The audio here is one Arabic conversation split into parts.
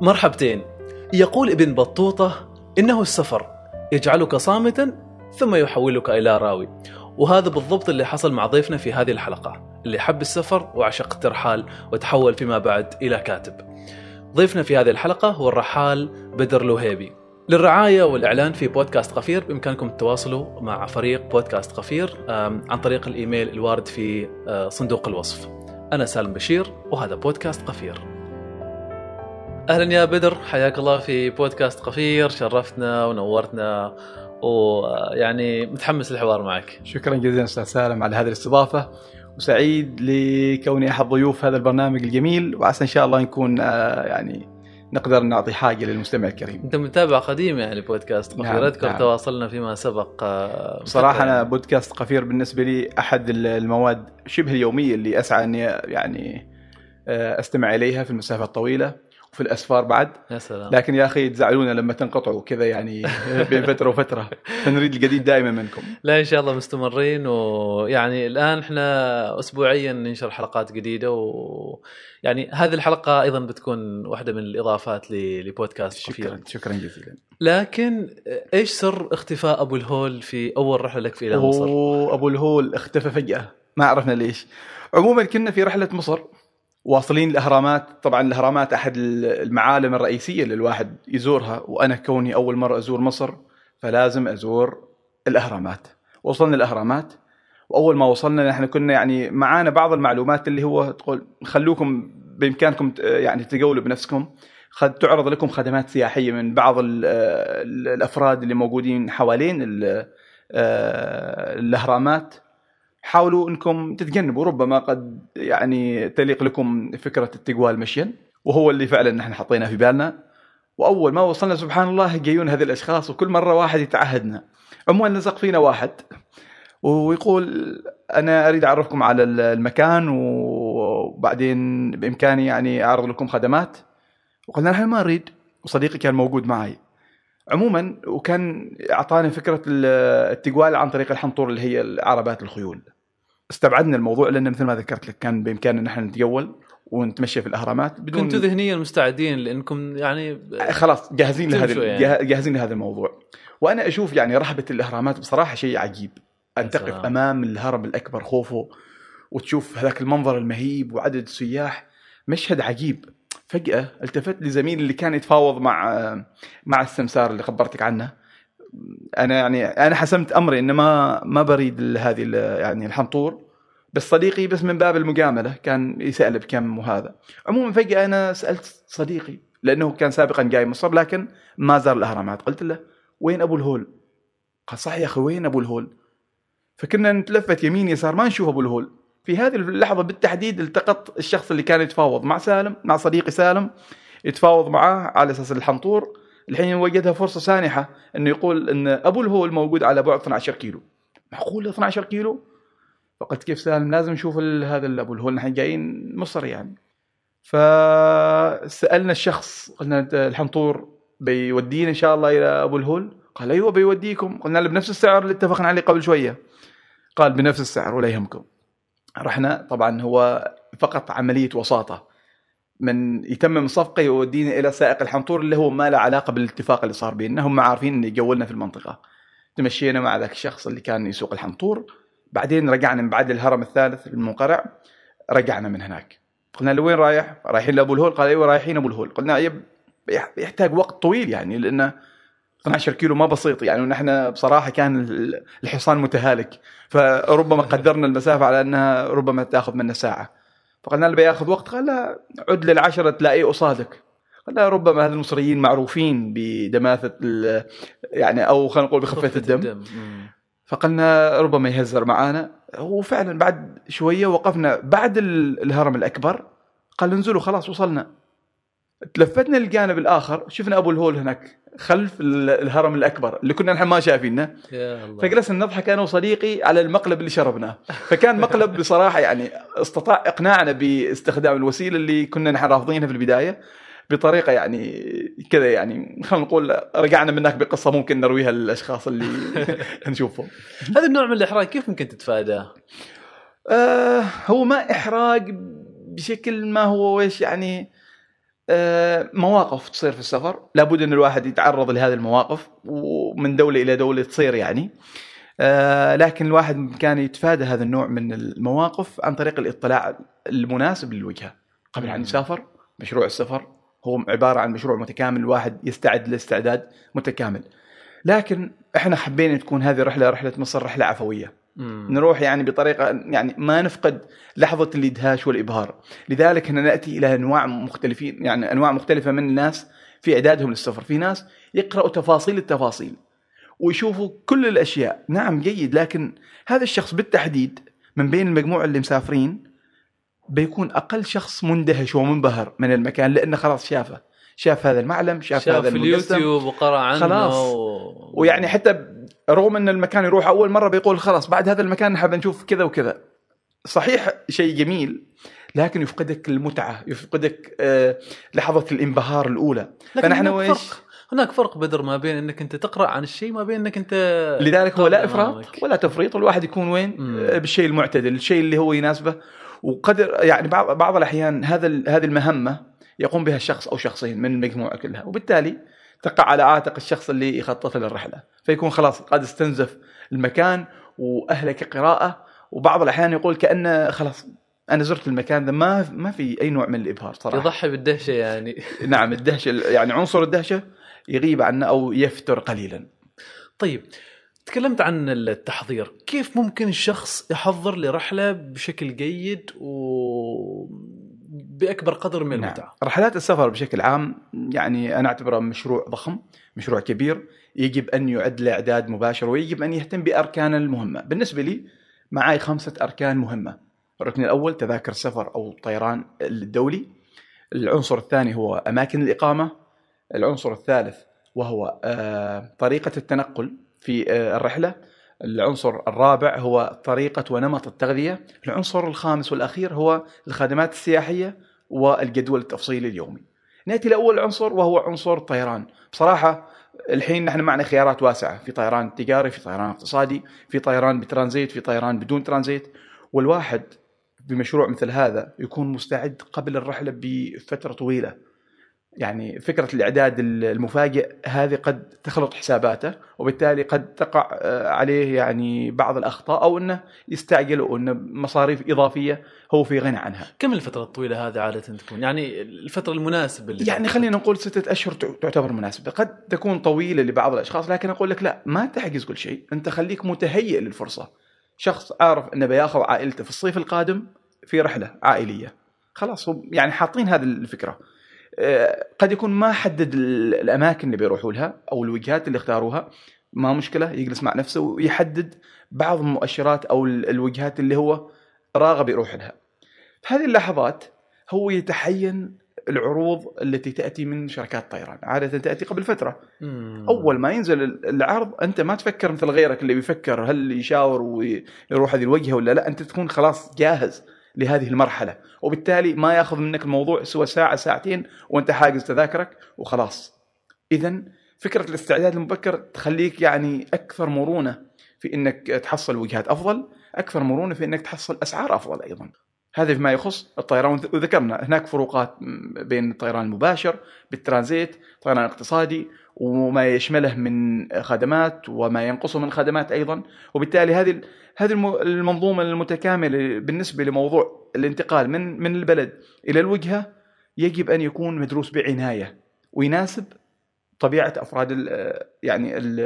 مرحبتين. يقول ابن بطوطة إنه السفر يجعلك صامتا ثم يحولك إلى راوي. وهذا بالضبط اللي حصل مع ضيفنا في هذه الحلقة اللي حب السفر وعشق الترحال وتحول فيما بعد إلى كاتب. ضيفنا في هذه الحلقة هو الرحال بدر لوهيبي. للرعاية والإعلان في بودكاست قفير بإمكانكم التواصلوا مع فريق بودكاست قفير آم، عن طريق الإيميل الوارد في آه، صندوق الوصف. أنا سالم بشير وهذا بودكاست قفير. أهلا يا بدر حياك الله في بودكاست قفير شرفتنا ونورتنا ويعني متحمس للحوار معك شكرا جزيلا أستاذ سالم على هذه الاستضافة وسعيد لكوني احد ضيوف هذا البرنامج الجميل وعسى إن شاء الله نكون آه، يعني نقدر نعطي حاجة للمستمع الكريم. أنت متابع قديم يعني بودكاست قفير نعم، أذكر نعم. تواصلنا فيما سبق آه، بصراحة أنا بودكاست قفير بالنسبة لي أحد المواد شبه اليومية اللي أسعى أني يعني آه، أستمع إليها في المسافة الطويلة وفي الأسفار بعد. يا سلام. لكن يا أخي تزعلونا لما تنقطعوا كذا يعني بين فترة وفترة. فنريد الجديد دائما منكم. لا إن شاء الله مستمرين ويعني الآن إحنا اسبوعيا ننشر حلقات جديدة ويعني هذه الحلقة أيضا بتكون واحدة من الإضافات لبودكاست شكرا شكرا جزيلا. لكن إيش سر اختفاء أبو الهول في أول رحلة لك في إلى مصر؟ وابو الهول اختفى فجأة. ما عرفنا ليش. عموما كنا في رحلة مصر. واصلين الأهرامات. طبعا الأهرامات أحد المعالم الرئيسية اللي الواحد يزورها وأنا كوني أول مرة أزور مصر فلازم أزور الأهرامات. وصلنا الأهرامات. وأول ما وصلنا نحن كنا يعني معانا بعض المعلومات اللي هو تقول خلوكم بإمكانكم يعني تقولوا بنفسكم. قد تعرض لكم خدمات سياحية من بعض ال- ال- الأفراد اللي موجودين حوالين ال- آه، الأهرامات. حاولوا إنكم تتجنبوا ربما قد يعني تليق لكم فكرة التقوال مشيا وهو اللي فعلا نحن حطيناه في بالنا. وأول ما وصلنا سبحان الله جايون هذه الأشخاص وكل مرة واحد يتعهدنا. عموما لزق فينا واحد ويقول أنا أريد أعرفكم على المكان وبعدين بإمكاني يعني أعرض لكم خدمات. وقلنا نحن ما نريد وصديقي كان موجود معي. عموما وكان اعطانا فكرة ال- التقوال عن طريق الحنطور اللي هي عربات الخيول استبعدنا الموضوع لأن مثل ما ذكرت لك كان بإمكاننا نحن نتجول ونتمشى في الأهرامات بدون كنتوا ذهنيا مستعدين لأنكم يعني خلاص جاهزين لهذا يعني. جاه- جاهزين لهذا الموضوع وأنا أشوف يعني رهبه الأهرامات بصراحة شيء عجيب أن تقف. أمام الهرم الأكبر خوفو وتشوف هذاك المنظر المهيب وعدد السياح مشهد عجيب فجأة التفت لزميلي اللي كان يتفاوض مع مع السمسار اللي خبرتك عنه. أنا يعني أنا حسمت أمري ان ما ما بريد هذه يعني الحنطور. بس صديقي بس من باب المجاملة كان يسأل بكم وهذا. عموما فجأة أنا سألت صديقي لأنه كان سابقا جاي مصر لكن ما زار الأهرامات. قلت له وين أبو الهول؟ قال صح يا أخي وين أبو الهول؟ فكنا نتلفت يمين يسار ما نشوف أبو الهول. في هذه اللحظة بالتحديد التقط الشخص اللي كان يتفاوض مع سالم مع صديقي سالم يتفاوض معاه على أساس الحنطور الحين وجدها فرصة سانحة إنه يقول إن ابو الهول موجود على بعد 12 كيلو. معقول 12 كيلو؟ فقلت كيف سالم؟ لازم نشوف هذا ابو الهول نحن جايين مصر يعني. فسألنا الشخص قلنا الحنطور بيودينا إن شاء الله إلى أبو الهول؟ قال أيوه بيوديكم. قلنا له بنفس السعر اللي اتفقنا عليه قبل شوية. قال بنفس السعر ولا يهمكم. رحنا طبعا هو فقط عملية وساطة. من يتمم الصفقه يودينا إلى سائق الحنطور اللي هو ما له علاقة بالاتفاق اللي صار بيننا. هم عارفين انه يجولنا في المنطقة. تمشينا مع ذاك الشخص اللي كان يسوق الحنطور. بعدين رجعنا من بعد الهرم الثالث المنقرع رجعنا من هناك. قلنا له وين رايح؟ رايحين لأبو الهول؟ قال أيوه رايحين أبو الهول. قلنا يب يح- يحتاج وقت طويل يعني لأنه 12 كيلو ما بسيط يعني ونحن بصراحة كان ال- الحصان متهالك. فربما قدرنا المسافة على أنها ربما تأخذ منا ساعة. فقلنا له بياخذ وقت؟ قال لا عد للعشرة تلاقيه قصادك. قلنا ربما هذا المصريين معروفين بدماثة يعني أو خلينا نقول بخفة الدم. مم. فقلنا ربما يهزر معانا. وفعلا بعد شوية وقفنا بعد ال- الهرم الأكبر قال انزلوا خلاص وصلنا. تلفتنا للجانب الآخر شفنا أبو الهول هناك خلف ال- الهرم الأكبر اللي كنا نحن ما شايفينه. فجلسنا نضحك أنا وصديقي على المقلب اللي شربناه. فكان مقلب بصراحة يعني استطاع إقناعنا باستخدام الوسيلة اللي كنا نحن رافضينها في البداية بطريقة يعني كذا يعني خلينا نقول رجعنا منك بقصة ممكن نرويها للأشخاص اللي نشوفهم. هذا النوع من الإحراج كيف ممكن تتفاداه؟ آه هو ما إحراج بشكل ما هو إيش يعني آه، مواقف تصير في السفر. لابد أن الواحد يتعرض لهذه المواقف ومن دولة إلى دولة تصير يعني. آه، لكن الواحد كان يتفادى هذا النوع من المواقف عن طريق الاطلاع المناسب للوجهة. قبل أن. يسافر مشروع السفر هو عبارة عن مشروع متكامل الواحد يستعد لاستعداد متكامل. لكن إحنا حبينا تكون هذه الرحله رحلة مصر رحلة عفوية. مم. نروح يعني بطريقة يعني ما نفقد لحظة الإدهاش والإبهار. لذلك إحنا نأتي إلى أنواع مختلفين يعني أنواع مختلفة من الناس في إعدادهم للسفر. في ناس يقرأوا تفاصيل التفاصيل ويشوفوا كل الأشياء. نعم جيد لكن هذا الشخص بالتحديد من بين المجموعة اللي مسافرين بيكون أقل شخص مندهش ومنبهر من المكان لأنه خلاص شافه. شاف هذا المعلم شاف, شاف هذا في المجسم اليوتيوب وقرأ عنه خلاص. و... ويعني حتى رغم أن المكان يروح أول مرة بيقول خلاص بعد هذا المكان نحب نشوف كذا وكذا صحيح شيء جميل لكن يفقدك المتعة يفقدك آه، لحظة الانبهار الأولى لكن فنحن هناك وإيش؟ فرق هناك فرق بدر ما بين إنك أنت تقرأ عن الشيء ما بين إنك أنت لذلك هو لا إفراط أمامك. ولا تفريط الواحد يكون وين مم. آه، بالشيء المعتدل الشيء اللي هو يناسبه وقدر يعني بعض بعض الأحيان هذا هذه المهمة يقوم بها الشخص أو شخصين من المجموعه كلها وبالتالي تقع على عاتق الشخص اللي يخطط للرحله فيكون خلاص قد استنزف المكان واهلك قراءه وبعض الأحيان يقول كأنه خلاص أنا زرت المكان ذا ما ما في أي نوع من الإبهار صراحة. يضحي بالدهشة يعني. نعم الدهشة يعني عنصر الدهشة يغيب عنا أو يفتر قليلا. طيب تكلمت عن التحضير. كيف ممكن الشخص يحضر لرحلة بشكل جيد و بأكبر قدر من نعم. المتعه رحلات السفر بشكل عام يعني أنا أعتبره مشروع ضخم مشروع كبير يجب أن يعد له اعداد مباشر ويجب أن يهتم بأركان المهمة. بالنسبة لي معي خمسة أركان مهمة. الركن الأول تذاكر السفر أو الطيران الدولي. العنصر الثاني هو أماكن الإقامة. العنصر الثالث وهو آه، طريقة التنقل في آه، الرحلة. العنصر الرابع هو طريقة ونمط التغذية. العنصر الخامس والأخير هو الخدمات السياحية. والجدول التفصيلي اليومي. نأتي لأول عنصر وهو عنصر الطيران، بصراحة الحين نحن معنا خيارات واسعة، في طيران تجاري، في طيران اقتصادي، في طيران بترانزيت، في طيران بدون ترانزيت، والواحد بمشروع مثل هذا يكون مستعد قبل الرحلة بفترة طويلة. يعني فكرة الإعداد المفاجئ هذه قد تخلط حساباته وبالتالي قد تقع آه، عليه يعني بعض الأخطاء أو إنه يستعجل وانه مصاريف إضافية هو في غنى عنها. كم الفترة الطويلة هذه عادة تكون؟ يعني الفترة المناسبة اللي يعني خلينا نقول ستة أشهر تع- تعتبر مناسبة. قد تكون طويلة لبعض الأشخاص لكن أقول لك لا ما تحجز كل شيء. أنت خليك متهيئ للفرصة. شخص عارف أنه بياخذ عائلته في الصيف القادم في رحلة عائلية. خلاص يعني حاطين هذه الفكرة. آه، قد يكون ما حدد ال- الأماكن اللي بيروحوا لها أو الوجهات اللي اختاروها. ما مشكلة يجلس مع نفسه ويحدد بعض المؤشرات أو ال- الوجهات اللي هو راغب يروح لها. في هذه اللحظات هو يتحين العروض التي تأتي من شركات طيران عادة تأتي قبل فترة. مم. أول ما ينزل العرض أنت ما تفكر مثل غيرك اللي بيفكر هل يشاور ويروح هذه الوجهة ولا لا أنت تكون خلاص جاهز لهذه المرحلة. وبالتالي ما يأخذ منك الموضوع سوى ساعة ساعتين وأنت حاجز تذاكرك وخلاص. اذا فكرة الاستعداد المبكر تخليك يعني أكثر مرونة في إنك تحصل وجهات أفضل. أكثر مرونة في إنك تحصل أسعار أفضل أيضا. هذا فيما يخص الطيران. وذكرنا هناك فروقات بين الطيران المباشر بالترانزيت طيران اقتصادي وما يشمله من خدمات وما ينقصه من خدمات أيضا. وبالتالي هذه هذه الم- المنظومة المتكاملة بالنسبة لموضوع الانتقال من من البلد إلى الوجهة يجب أن يكون مدروس بعناية ويناسب طبيعة أفراد ال- يعني ال-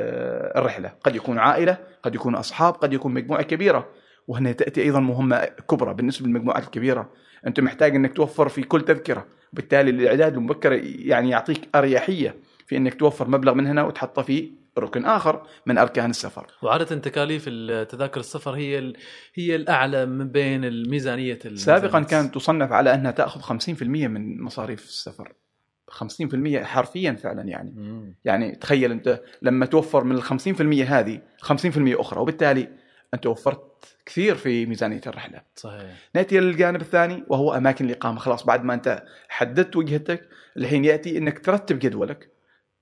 الرحلة. قد يكون عائلة قد يكون أصحاب قد يكون مجموعة كبيرة. وهنا تأتي أيضا مهمة كبرى بالنسبة للمجموعات الكبيرة. أنت محتاج أنك توفر في كل تذكرة. بالتالي الإعداد المبكر يعني يعطيك أريحية في أنك توفر مبلغ من هنا وتحطه في ركن آخر من أركان السفر. وعادة تكاليف التذاكر السفر هي. هي الأعلى من بين الميزانية سابقا كانت تصنف على أنها تأخذ 50% من مصاريف السفر. 50% حرفيا فعلا يعني. مم. يعني تخيل أنت لما توفر من ال 50% هذه 50% أخرى وبالتالي أنت وفرت كثير في ميزانية الرحلة. صحيح. نأتي للجانب الثاني وهو أماكن الإقامة. خلاص بعد ما أنت حددت وجهتك الحين يأتي إنك ترتب جدولك.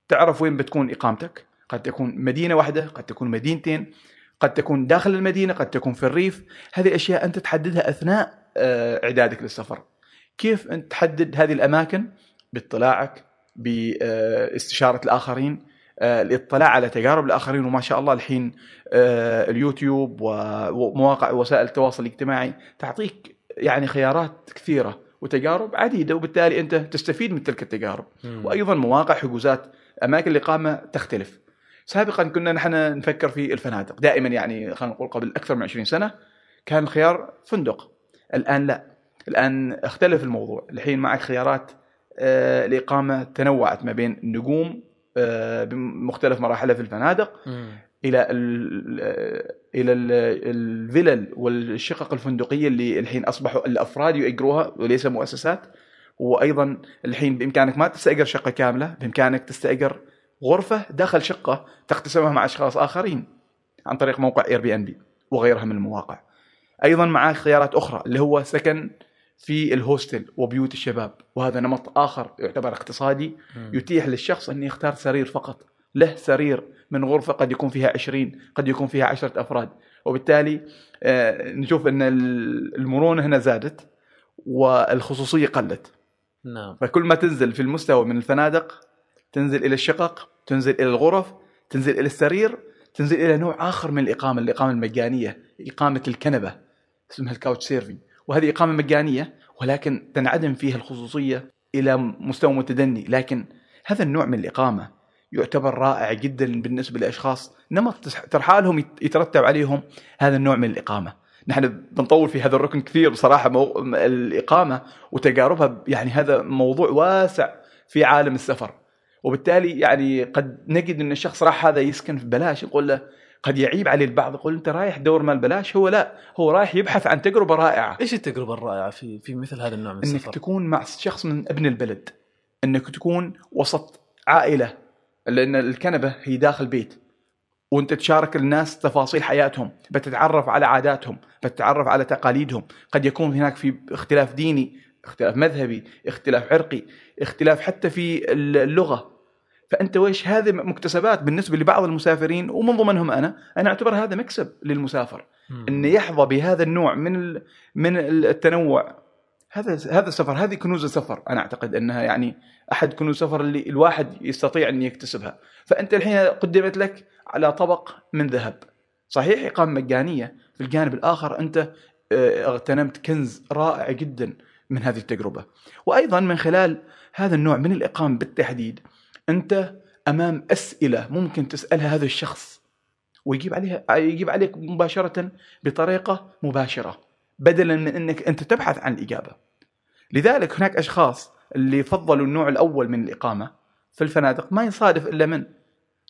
تعرف وين بتكون إقامتك. قد تكون مدينة واحدة قد تكون مدينتين قد تكون داخل المدينة قد تكون في الريف. هذه أشياء أنت تحددها أثناء آه، إعدادك للسفر. كيف أنت تحدد هذه الأماكن؟ باطلاعك باستشارة الآخرين آه، الاطلاع على تجارب الآخرين وما شاء الله الحين آه، اليوتيوب ومواقع وسائل التواصل الاجتماعي تعطيك يعني خيارات كثيرة وتجارب عديدة وبالتالي أنت تستفيد من تلك التجارب. مم. وأيضا مواقع حجوزات أماكن الإقامة تختلف. سابقا كنا نحن نفكر في الفنادق. دائما يعني خلينا نقول قبل أكثر من 20 سنة كان الخيار فندق. الآن لا. الآن اختلف الموضوع. الحين معك خيارات الاقامه تنوعت ما بين النجوم آه، بمختلف مراحلها في الفنادق. إلى ال إلى ال الفلل والشقق الفندقية اللي الحين أصبحوا الأفراد يؤجروها وليس مؤسسات وأيضا الحين بإمكانك ما تستأجر شقة كاملة بإمكانك تستأجر غرفة داخل شقة تقتسمها مع أشخاص آخرين عن طريق موقع اير بي ان بي وغيرها من المواقع أيضا معك خيارات أخرى اللي هو سكن في الهوستل وبيوت الشباب. وهذا نمط آخر يعتبر اقتصادي. يتيح للشخص أن يختار سرير فقط. له سرير من غرفة قد يكون فيها عشرين قد يكون فيها عشرة أفراد. وبالتالي آه، نشوف أن ال- المرونة هنا زادت والخصوصية قلت. نعم. فكل ما تنزل في المستوى من الفنادق تنزل إلى الشقق تنزل إلى الغرف تنزل إلى السرير تنزل إلى نوع آخر من الإقامة الإقامة المجانية إقامة الكنبة اسمها الكاوتش سيرفينج. وهذه إقامة مجانية ولكن تنعدم فيها الخصوصية إلى مستوى متدني. لكن هذا النوع من الإقامة يعتبر رائع جدا بالنسبة لأشخاص نمط ترحالهم يت- يترتب عليهم هذا النوع من الإقامة. نحن بنطول في هذا الركن كثير بصراحة مو... الإقامة وتجاربها يعني هذا موضوع واسع في عالم السفر. وبالتالي يعني قد نجد إن الشخص راح هذا يسكن في بلاش نقول له قد يعيب عليه البعض يقول أنت رايح دور مال بلاش؟ هو لا هو رايح يبحث عن تجربة رائعة. إيش التجربة الرائعة في في مثل هذا النوع من إنك السفر؟ تكون مع شخص من ابن البلد. إنك تكون وسط عائلة لأن الكنبة هي داخل بيت. وأنت تشارك الناس تفاصيل حياتهم بتتعرف على عاداتهم بتتعرف على تقاليدهم. قد يكون هناك في اختلاف ديني اختلاف مذهبي اختلاف عرقي اختلاف حتى في اللغة. فأنت ويش هذه مكتسبات بالنسبة لبعض المسافرين ومن ضمنهم أنا. أنا أعتبر هذا مكسب للمسافر. إنه يحظى بهذا النوع من من التنوع. هذا هذا السفر هذه كنوز السفر أنا أعتقد أنها يعني أحد كنوز السفر اللي الواحد يستطيع أن يكتسبها. فأنت الحين قدمت لك على طبق من ذهب. صحيح؟ إقامة مجانية. في الجانب الآخر أنت آه، اغتنمت كنز رائع جدا من هذه التجربة. وأيضا من خلال هذا النوع من الإقامة بالتحديد أنت أمام أسئلة ممكن تسألها هذا الشخص ويجيب عليها يجيب عليك مباشرة بطريقة مباشرة بدلا من إنك أنت تبحث عن الإجابة. لذلك هناك أشخاص اللي فضلوا النوع الأول من الإقامة في الفنادق ما يصادف إلا من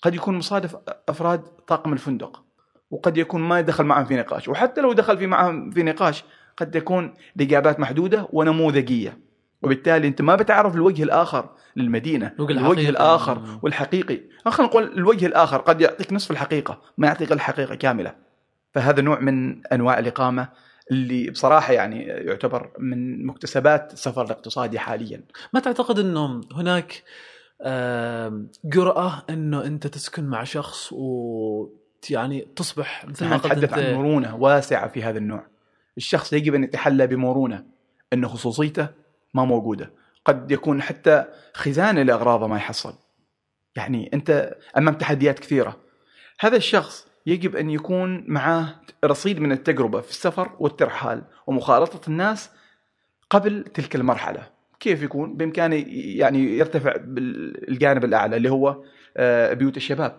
قد يكون مصادف أفراد طاقم الفندق وقد يكون ما يدخل معهم في نقاش وحتى لو دخل في معهم في نقاش قد تكون الإجابات محدودة ونموذجية وبالتالي أنت ما بتعرف الوجه الآخر للمدينة الوجه. الآخر. والحقيقي خلينا نقول الوجه الآخر قد يعطيك نصف الحقيقة ما يعطيك الحقيقة كاملة فهذا نوع من أنواع الإقامة اللي بصراحة يعني يعتبر من مكتسبات السفر الاقتصادي حاليا ما تعتقد انه هناك جرأة إنه أنت تسكن مع شخص و يعني تصبح مثل ما نتحدث عن انت مرونة واسعة في هذا النوع الشخص يجب أن يتحلى بمرونة إن خصوصيته ما موجودة. قد يكون حتى خزانة لاغراضه ما يحصل. يعني أنت أمام تحديات كثيرة. هذا الشخص يجب أن يكون معاه رصيد من التجربة في السفر والترحال ومخالطة الناس قبل تلك المرحلة. كيف يكون؟ بإمكانه يعني يرتفع بالجانب الأعلى اللي هو آه، بيوت الشباب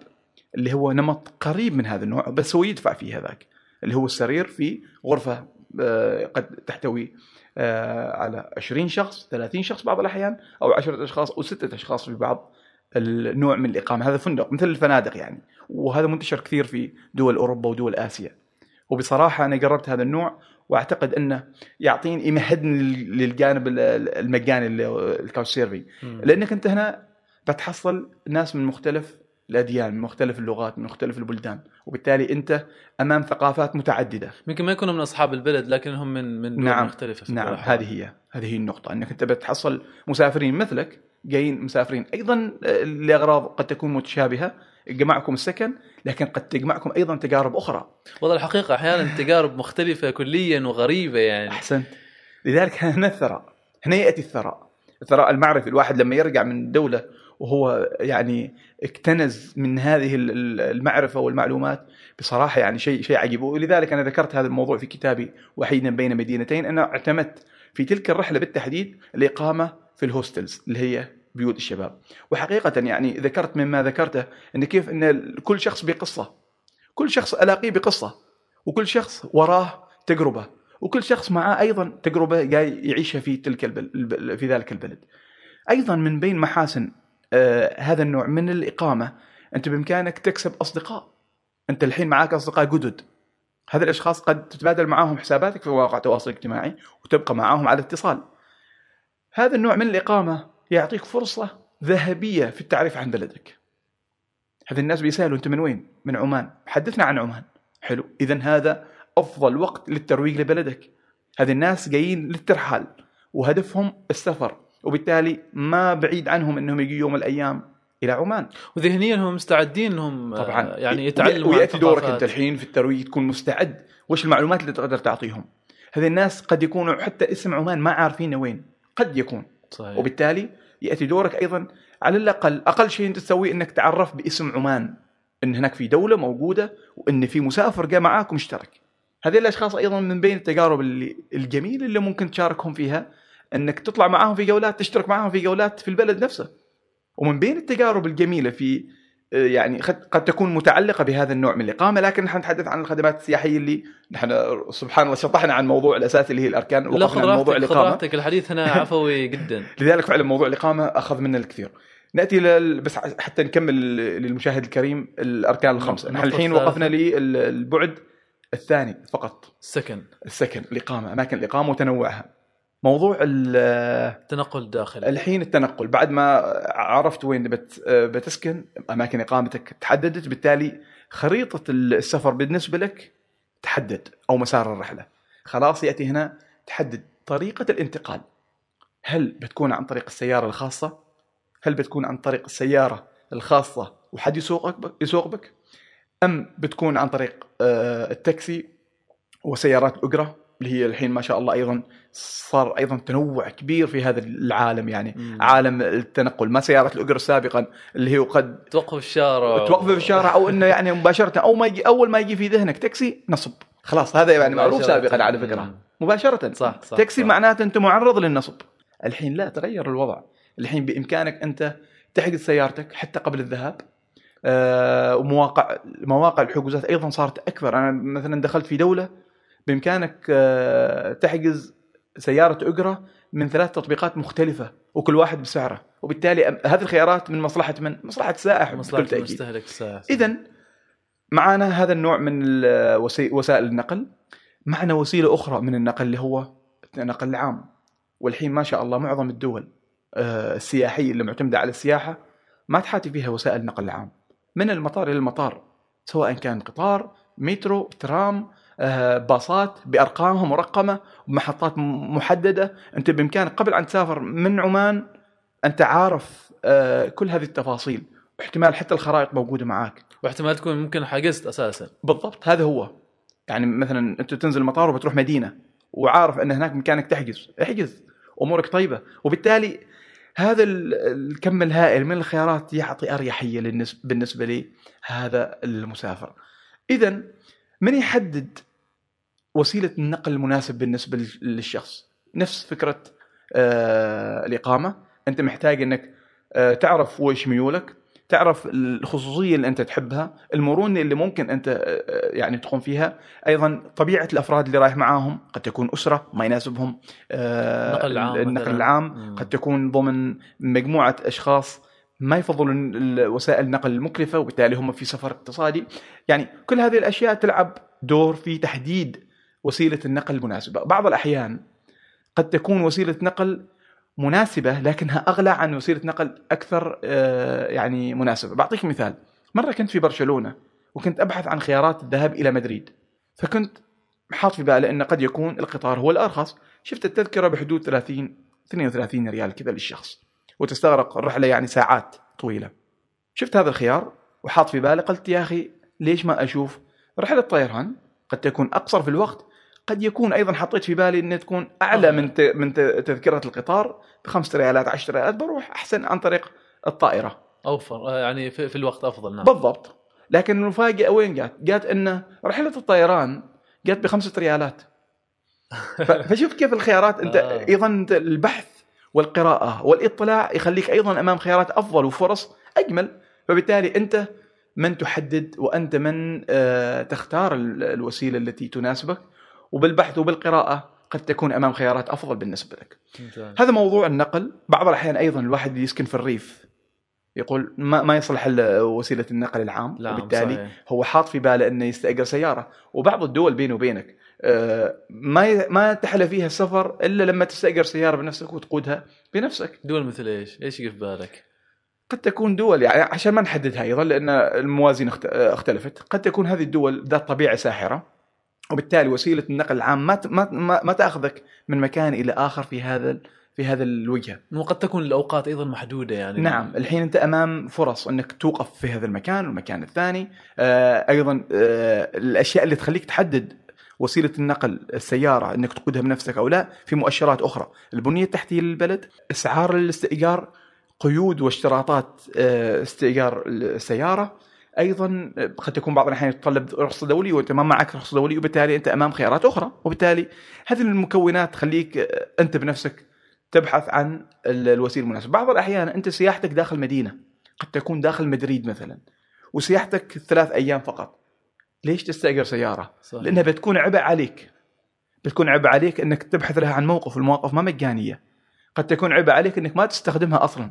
اللي هو نمط قريب من هذا النوع بس هو يدفع فيه هذاك اللي هو السرير في غرفة آه، قد تحتوي على 20 شخص 30 شخص بعض الأحيان أو 10 أشخاص أو ستة أشخاص في بعض النوع من الإقامة. هذا فندق مثل الفنادق يعني. وهذا منتشر كثير في دول أوروبا ودول آسيا. وبصراحة أنا جربت هذا النوع وأعتقد أنه يعطيني يمهدني لل- للجانب ال- ال- المجاني الكاوتش سيرفي. لأنك أنت هنا بتحصل ناس من مختلف الاديان من مختلف اللغات من مختلف البلدان. وبالتالي أنت أمام ثقافات متعددة. يمكن ما يكونوا من أصحاب البلد لكنهم من من نعم. مختلفة في نعم. هذه هي هذه هي النقطة. أنك أنت بتحصل مسافرين مثلك جايين مسافرين. أيضا آه، لاغراض قد تكون متشابهة يجمعكم السكن لكن قد تجمعكم أيضا تجارب أخرى. والله الحقيقة أحيانا تجارب مختلفة كليا وغريبة يعني. أحسنت. لذلك هنا الثراء هنا يأتي الثراء. الثراء المعرفي. الواحد لما يرجع من دولة وهو يعني اكتنز من هذه ال- ال- المعرفة والمعلومات بصراحة يعني شيء شيء عجيب. ولذلك أنا ذكرت هذا الموضوع في كتابي وحيدا بين مدينتين أنا اعتمدت في تلك الرحلة بالتحديد الإقامة في ال hostels اللي هي بيوت الشباب. وحقيقة يعني ذكرت مما ذكرته أن كيف أن كل شخص بقصة. كل شخص ألاقيه بقصة. وكل شخص وراه تجربة. وكل شخص معاه أيضا تجربة جاي يعيشها في تلك البلد في ذلك البلد. أيضا من بين محاسن آه هذا النوع من الإقامة. أنت بإمكانك تكسب أصدقاء. أنت الحين معاك أصدقاء جدد. هذا الأشخاص قد تتبادل معهم حساباتك في مواقع التواصل الاجتماعي وتبقى معهم على اتصال. هذا النوع من الإقامة يعطيك فرصة ذهبية في التعريف عن بلدك. هذه الناس بيسألوا أنت من وين؟ من عمان. حدثنا عن عمان. حلو. اذا هذا أفضل وقت للترويج لبلدك. هذه الناس جايين للترحال. وهدفهم السفر. وبالتالي ما بعيد عنهم إنهم يجوا يوم من الأيام إلى عمان. وذهنيا هم مستعدين إنهم آه، طبعا. يعني يتعلموا ويأتي دورك. أنت الحين في الترويج تكون مستعد. وش المعلومات اللي تقدر تعطيهم؟ هذه الناس قد يكونوا حتى اسم عمان ما عارفينه وين. قد يكون. صحيح. وبالتالي يأتي دورك أيضا على الأقل أقل شيء أنت تسويه إنك تعرف باسم عمان. إن هناك في دولة موجودة وإن في مسافر جاء معاك ومشترك. هذه الأشخاص أيضا من بين التجارب اللي الجميلة اللي ممكن تشاركهم فيها إنك تطلع معاهم في جولات تشترك معاهم في جولات في البلد نفسه. ومن بين التجارب الجميلة في يعني قد تكون متعلقة بهذا النوع من الإقامة لكن نحن نتحدث عن الخدمات السياحية اللي نحن سبحان الله شطحنا عن الموضوع الاساسي اللي هي الأركان لا وقفنا عن موضوع الإقامة. راحتك الحديث هنا عفوي جدا. لذلك فعلا موضوع الإقامة أخذ منا الكثير. نأتي لل... بس حتى نكمل للمشاهد الكريم الأركان الخمسة. نحن الحين. وقفنا للبعد الثاني فقط. سكن. السكن الإقامة أماكن الإقامة وتنوعها. موضوع ال- تنقل داخلي الحين التنقل. بعد ما عرفت وين بت... بتسكن أماكن إقامتك تحددت بالتالي خريطة السفر بالنسبة لك تحدد أو مسار الرحلة. خلاص يأتي هنا تحدد طريقة الانتقال. هل بتكون عن طريق السيارة الخاصة؟ هل بتكون عن طريق السيارة الخاصة وحد يسوقك يسوق بك؟ أم بتكون عن طريق آه، التاكسي وسيارات الأجرة اللي هي الحين ما شاء الله أيضا صار أيضا تنوع كبير في هذا العالم يعني. مم. عالم التنقل ما سيارة الأجرة سابقا اللي هي قد توقف في الشارع. توقف في الشارع أو إنه يعني مباشرة أو ما يجي أول ما يجي في ذهنك تاكسي نصب. خلاص هذا يعني معروف. سابقا على فكرة. مم. مباشرة. صح صح تاكسي صح. معناته أنت معرض للنصب. الحين لا تغير الوضع. الحين بإمكانك أنت تحجز سيارتك حتى قبل الذهاب. آه، ومواقع مواقع الحجوزات أيضا صارت أكثر أنا مثلا دخلت في دولة بإمكانك آه، تحجز سيارة أجرة من ثلاث تطبيقات مختلفة وكل واحد بسعره. وبالتالي هذه الخيارات من مصلحة من؟ مصلحة السائح تأكيد. المستهلك السائح اذا معنا هذا النوع من وسائل النقل. معنا وسيلة أخرى من النقل اللي هو النقل العام. والحين ما شاء الله معظم الدول آه، السياحية اللي معتمدة على السياحة ما تحاتي فيها وسائل النقل العام. من المطار إلى المطار سواء كان قطار مترو ترام باصات بارقامها مرقمة بمحطات محددة. أنت بإمكانك قبل أن تسافر من عمان انت عارف آه، كل هذه التفاصيل احتمال حتى الخرائط موجودة معاك. واحتمال تكون ممكن حجزت أساسا. بالضبط هذا هو. يعني مثلا أنت تنزل المطار وبتروح مدينة وعارف أن هناك بامكانك تحجز احجز. أمورك طيبة. وبالتالي هذا ال- الكم الهائل من الخيارات يعطي أريحية بالنسبة لي هذا المسافر. اذا من يحدد وسيلة النقل المناسب بالنسبة لل- للشخص نفس فكرة آه الإقامة أنت محتاج إنك آه تعرف وش ميولك تعرف الخصوصية اللي أنت تحبها المرونة اللي ممكن أنت آه، يعني تقوم فيها أيضا طبيعة الأفراد اللي رايح معاهم قد تكون أسرة ما يناسبهم آه، النقل العام النقل. العام. قد تكون ضمن مجموعة أشخاص ما يفضلون وسائل النقل المكلفة وبالتالي هم في سفر اقتصادي. يعني كل هذه الأشياء تلعب دور في تحديد وسيلة النقل المناسبه بعض الأحيان قد تكون وسيلة نقل مناسبة لكنها أغلى عن وسيلة نقل أكثر آه، يعني مناسبة. بعطيك مثال. مرة كنت في برشلونة وكنت أبحث عن خيارات الذهاب إلى مدريد. فكنت حاط في بالي أن قد يكون القطار هو الأرخص. شفت التذكرة بحدود 30 32 ريال كذا للشخص. وتستغرق الرحلة يعني ساعات طويلة شفت هذا الخيار وحاط في بالي قلت يا أخي ليش ما أشوف رحلة طيران قد تكون أقصر في الوقت قد يكون أيضا حطيت في بالي ان تكون أعلى آه. من. من. تذكرة القطار بخمسة ريالات 10 ريالات بروح أحسن عن طريق الطائرة أوفر آه، يعني في, في الوقت أفضل نعم بالضبط لكن المفاجأة وين جات؟ جات انه رحلة الطيران جات بخمسة ريالات. فشوف كيف الخيارات أنت آه. أيضا أنت البحث والقراءة والإطلاع يخليك أيضا أمام خيارات أفضل وفرص أجمل فبالتالي أنت من تحدد وأنت من آه، تختار ال- الوسيلة التي تناسبك وبالبحث وبالقراءة قد تكون أمام خيارات أفضل بالنسبة لك. ممتاز. هذا موضوع النقل، بعض الأحيان أيضا الواحد يسكن في الريف يقول ما ما يصلح ال- وسيلة النقل العام نعم، وبالتالي صحيح. هو حاط في باله إنه يستأجر سيارة وبعض الدول بيني وبينك آه، ما ما تحلى فيها السفر إلا لما تستأجر سيارة بنفسك وتقودها بنفسك دول مثل إيش؟ إيش يجي في بالك؟ قد تكون دول يعني عشان ما نحددها أيضا لأن الموازين اخت- اختلفت قد تكون هذه الدول ذات طبيعة ساحرة وبالتالي وسيلة النقل العام ما ما ما, ما تأخذك من مكان إلى آخر في هذا في هذا الوجهه وقد تكون الأوقات أيضا محدودة يعني. نعم الحين أنت أمام فرص أنك توقف في هذا المكان والمكان الثاني. آه أيضا آه الأشياء اللي تخليك تحدد وسيلة النقل السيارة أنك تقودها بنفسك أو لا في مؤشرات أخرى. البنية التحتية للبلد إسعار الاستئجار قيود واشتراطات آه استئجار السيارة. أيضا قد تكون بعض الأحيان يتطلب رخصه دولي وأنت ما معك رخصه دولي وبالتالي أنت أمام خيارات أخرى. وبالتالي هذه المكونات تخليك آه، أنت بنفسك تبحث عن ال- الوسيلة المناسبة. بعض الأحيان أنت سياحتك داخل مدينة قد تكون داخل مدريد مثلا وسياحتك ثلاث أيام فقط. ليش تستأجر سيارة؟ صحيح. لأنها بتكون عبء عليك. بتكون عبء عليك إنك تبحث لها عن موقف المواقف ما مجانية. قد تكون عبء عليك إنك ما تستخدمها أصلا.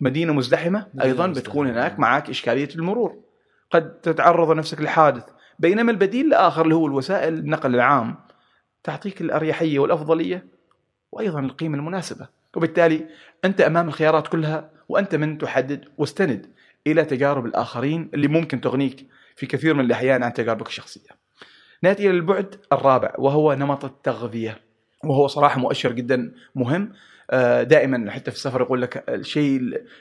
مدينة مزدحمة مدينة أيضا مزدحمة. بتكون هناك معك إشكالية المرور. قد تتعرض نفسك لحادث. بينما البديل الآخر اللي هو الوسائل النقل العام تعطيك الأريحية والأفضلية. وأيضا القيمة المناسبة وبالتالي أنت أمام الخيارات كلها وأنت من تحدد واستند إلى تجارب الآخرين اللي ممكن تغنيك في كثير من الأحيان عن تجاربك الشخصية. نأتي إلى البعد الرابع وهو نمط التغذية وهو صراحة مؤشر جدا مهم آه، دائما حتى في السفر يقول لك الشيء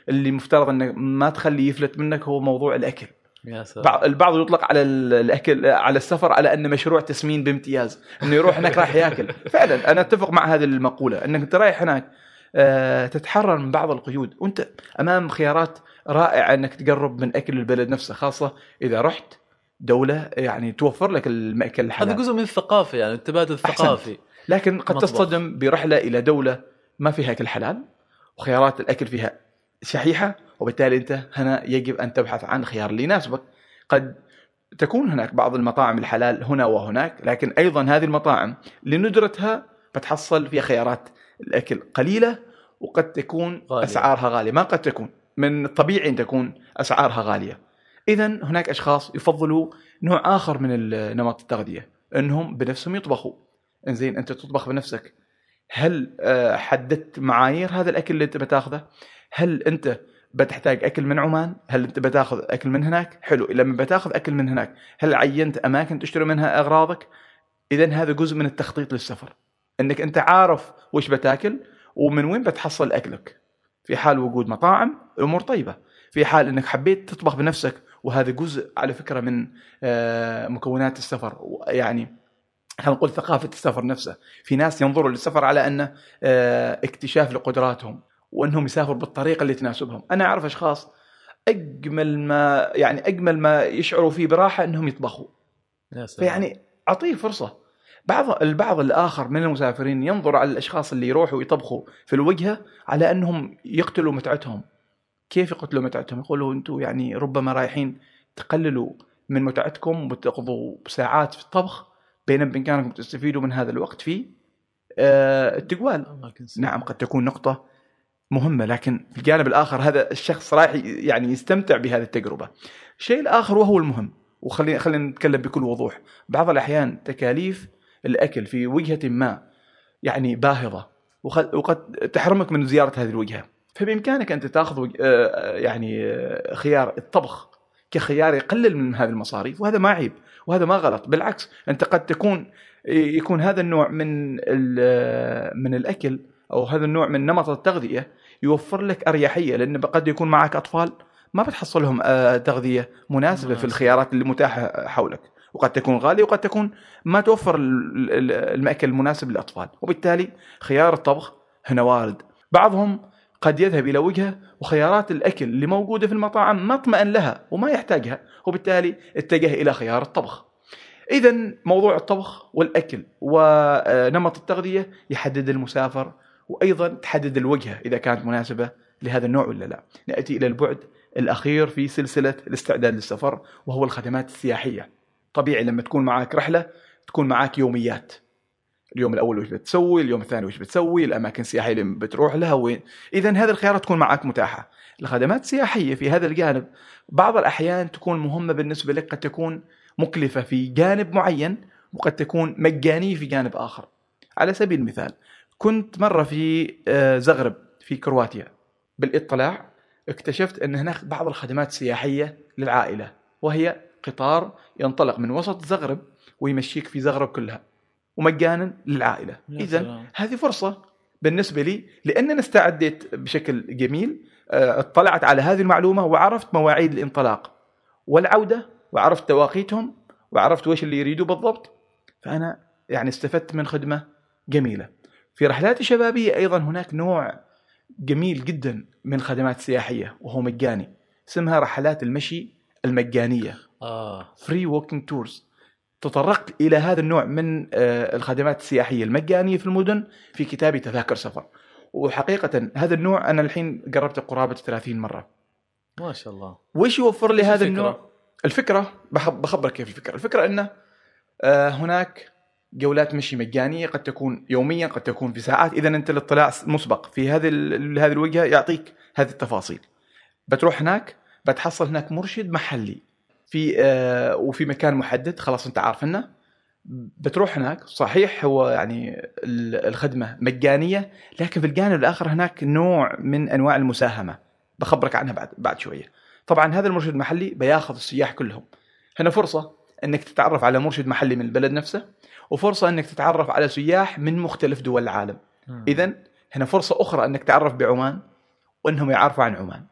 اللي مفترض إنك ما تخليه يفلت منك هو موضوع الأكل. يا سلام بعض- البعض يطلق على ال- الاكل على السفر على انه مشروع تسمين بامتياز. إنه يروح هناك راح ياكل. فعلا أنا أتفق مع هذه المقولة. إنك أنت رايح هناك آه، تتحرر من بعض القيود. وأنت أمام خيارات رائعة إنك تقرب من أكل البلد نفسه خاصة إذا رحت دولة يعني توفر لك المأكل الحلال. هذا جزء من الثقافة يعني التبادل الثقافي. لكن قد مطبخ. تصطدم برحلة إلى دولة ما فيها أكل حلال وخيارات الأكل فيها شحيحة وبالتالي أنت هنا يجب أن تبحث عن خيار اللي يناسبك قد تكون هناك بعض المطاعم الحلال هنا وهناك لكن أيضا هذه المطاعم لندرتها بتحصل فيها خيارات. الأكل قليلة وقد تكون غالية. أسعارها غالية. ما قد تكون من الطبيعي أن تكون أسعارها غالية. اذا هناك أشخاص يفضلوا نوع آخر من نمط التغذية إنهم بنفسهم يطبخوا. إنزين أنت تطبخ بنفسك. هل آه، حددت معايير هذا الأكل اللي أنت بتاخذه؟ هل أنت بتحتاج أكل من عمان؟ هل أنت بتاخذ أكل من هناك؟ حلو. لما بتاخذ أكل من هناك هل عينت أماكن تشتري منها أغراضك؟ اذا هذا جزء من التخطيط للسفر. إنك أنت عارف وش بتاكل ومن وين بتحصل أكلك. في حال وجود مطاعم الأمور طيبة. في حال إنك حبيت تطبخ بنفسك وهذا جزء على فكرة من آه، مكونات السفر. يعني خلينا نقول ثقافة السفر نفسه في ناس ينظروا للسفر على أنه آه، اكتشاف لقدراتهم. وانهم يسافروا بالطريقة اللي تناسبهم. أنا أعرف أشخاص أجمل ما يعني أجمل ما يشعروا فيه براحة إنهم يطبخوا. فيعني أعطيه فرصة. بعض البعض الآخر من المسافرين ينظر على الأشخاص اللي يروحوا يطبخوا في الوجهة على أنهم يقتلوا متعتهم. كيف يقتلوا متعتهم؟ يقولوا أنتم يعني ربما رايحين تقللوا من متعتكم وتقضوا ساعات في الطبخ بينما بإمكانكم تستفيدوا من هذا الوقت في آه، التقوال. نعم قد تكون نقطة مهمة لكن في الجانب الآخر هذا الشخص رايح يعني يستمتع بهذه التجربة. الشيء الآخر وهو المهم وخلينا خلينا نتكلم بكل وضوح. بعض الأحيان تكاليف الأكل في وجهة ما يعني باهظة وقد تحرمك من زيارة هذه الوجهة. فبإمكانك أنت تأخذ آه، يعني آه، خيار الطبخ كخيار يقلل من هذه المصاريف وهذا ما عيب وهذا ما غلط. بالعكس أنت قد تكون يكون هذا النوع من ال- من الأكل أو هذا النوع من نمط التغذية يوفر لك أريحية لأن قد يكون معك أطفال ما بتحصل لهم آه، تغذية مناسبة في مناسبة. الخيارات اللي متاحة حولك. وقد تكون غاليه وقد تكون ما توفر ال- ال- المأكل المناسب للأطفال. وبالتالي خيار الطبخ هنا وارد. بعضهم قد يذهب إلى وجهة وخيارات الأكل اللي موجودة في المطاعم ما اطمئن لها وما يحتاجها وبالتالي اتجه إلى خيار الطبخ. اذا موضوع الطبخ والأكل ونمط التغذية يحدد المسافر وأيضا تحدد الوجهه إذا كانت مناسبة لهذا النوع ولا لا. نأتي إلى البعد الأخير في سلسلة الاستعداد للسفر وهو الخدمات السياحية. طبيعي لما تكون معك رحلة تكون معك يوميات. اليوم الأول وش بتسوي اليوم الثاني وش بتسوي الأماكن السياحية اللي بتروح لها وين. اذا هذه الخيارات تكون معك متاحة. الخدمات السياحية في هذا الجانب بعض الأحيان تكون مهمة بالنسبة لك قد تكون مكلفة في جانب معين وقد تكون مجانية في جانب آخر. على سبيل المثال كنت مرة في آه، زغرب في كرواتيا. بالاطلاع اكتشفت أن هناك بعض الخدمات السياحيه للعائلة وهي قطار ينطلق من وسط زغرب ويمشيك في زغرب كلها ومجانا للعائلة. اذا. هذه فرصة بالنسبة لي لأن أنا استعديت بشكل جميل آه، اطلعت على هذه المعلومة وعرفت مواعيد الانطلاق والعودة وعرفت تواقيتهم وعرفت وش اللي يريدوا بالضبط فأنا يعني استفدت من خدمة جميلة. في رحلات الشبابيه أيضا هناك نوع جميل جدا من الخدمات السياحيه وهو مجاني اسمها رحلات المشي المجانية. آه. free walking tours تطرقت إلى هذا النوع من آه، الخدمات السياحية المجانية في المدن في كتابي تذاكر سفر. وحقيقة هذا النوع أنا الحين قربت قرابة 30 مرة. ما شاء الله. وش يوفر لي هذا الفكرة؟ النوع؟ الفكرة بخ- بخبرك كيف الفكرة. الفكرة إنه آه، هناك جولات مشي مجانية قد تكون يوميا قد تكون في ساعات. اذا أنت الاطلاع مسبق في هذه هذه الوجهة يعطيك هذه التفاصيل. بتروح هناك بتحصل هناك مرشد محلي في آه، وفي مكان محدد خلاص أنت عارف إنه. بتروح هناك صحيح هو يعني ال- الخدمة مجانية لكن في الجانب الآخر هناك نوع من أنواع المساهمة. بخبرك عنها بعد بعد شوية. طبعا هذا المرشد المحلي بياخذ السياح كلهم. هنا فرصة إنك تتعرف على مرشد محلي من البلد نفسه. وفرصة إنك تتعرف على سياح من مختلف دول العالم. اذا هنا فرصة أخرى إنك تعرف بعمان وإنهم يعرفوا عن عمان.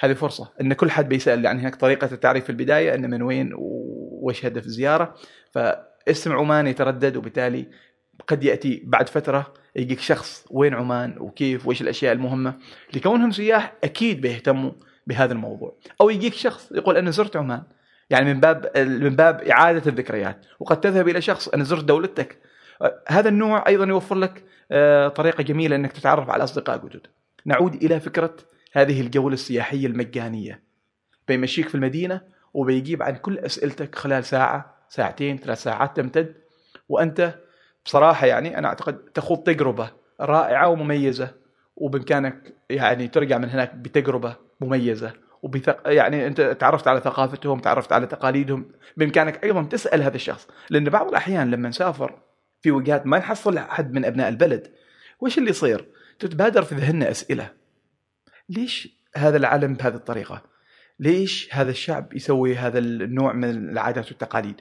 هذه فرصة. إن كل حد بيسأل يعني هناك طريقة التعريف في البداية إن من وين وش هدف الزيارة. فاسم عمان يتردد وبالتالي قد يأتي بعد فترة يجيك شخص وين عمان وكيف وإيش الأشياء المهمة. لكونهم سياح أكيد بيهتموا بهذا الموضوع. أو يجيك شخص يقول أنا زرت عمان. يعني من باب من باب إعادة الذكريات. وقد تذهب إلى شخص أنا زرت دولتك. آه، هذا النوع أيضا يوفر لك آه، طريقة جميلة إنك تتعرف على أصدقاء جدد. نعود إلى فكرة هذه الجولة السياحية المجانية. بيمشيك في المدينة وبيجيب عن كل أسئلتك خلال ساعة ساعتين ثلاث ساعات تمتد. وأنت بصراحة يعني أنا أعتقد تخوض تجربة رائعة ومميزة. وبإمكانك يعني ترجع من هناك بتجربة مميزة. وبثق... يعني أنت تعرفت على ثقافتهم تعرفت على تقاليدهم بإمكانك أيضا تسأل هذا الشخص. لأن بعض الأحيان لما نسافر في وجهات ما نحصل احد من أبناء البلد وش اللي يصير؟ تتبادر في ذهننا أسئلة. ليش هذا العالم بهذه الطريقة؟ ليش هذا الشعب يسوي هذا النوع من العادات والتقاليد؟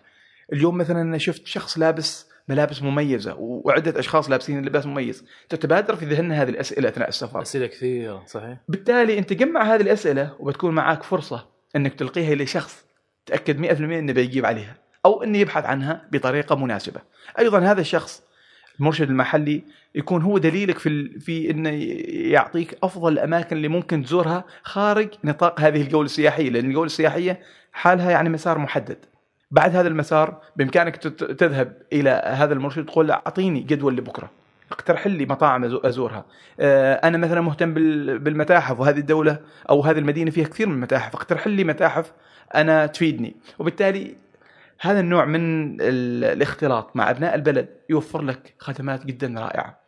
اليوم مثلا أنا شفت شخص لابس ملابس مميزة وعدة أشخاص لابسين لباس مميز. تتبادر في ذهننا هذه الأسئلة أثناء السفر. أسئلة كثيرة صحيح. بالتالي أنت جمع هذه الأسئلة وبتكون معك فرصة أنك تلقيها لشخص تأكد 100% إنه بيجيب عليها أو إنه يبحث عنها بطريقة مناسبة. أيضا هذا الشخص المرشد المحلي يكون هو دليلك في ال... في إنه يعطيك أفضل الأماكن اللي ممكن تزورها خارج نطاق هذه الجولة السياحية لأن الجولة السياحية حالها يعني مسار محدد. بعد هذا المسار بإمكانك تذهب إلى هذا المرشد تقول له أعطيني جدول لبكرة. اقترح لي مطاعم أزورها. آه، أنا مثلا مهتم بال- بالمتاحف وهذه الدولة أو هذه المدينة فيها كثير من المتاحف. اقترح لي متاحف أنا تفيدني. وبالتالي هذا النوع من ال- الاختلاط مع أبناء البلد يوفر لك خدمات جدا رائعة.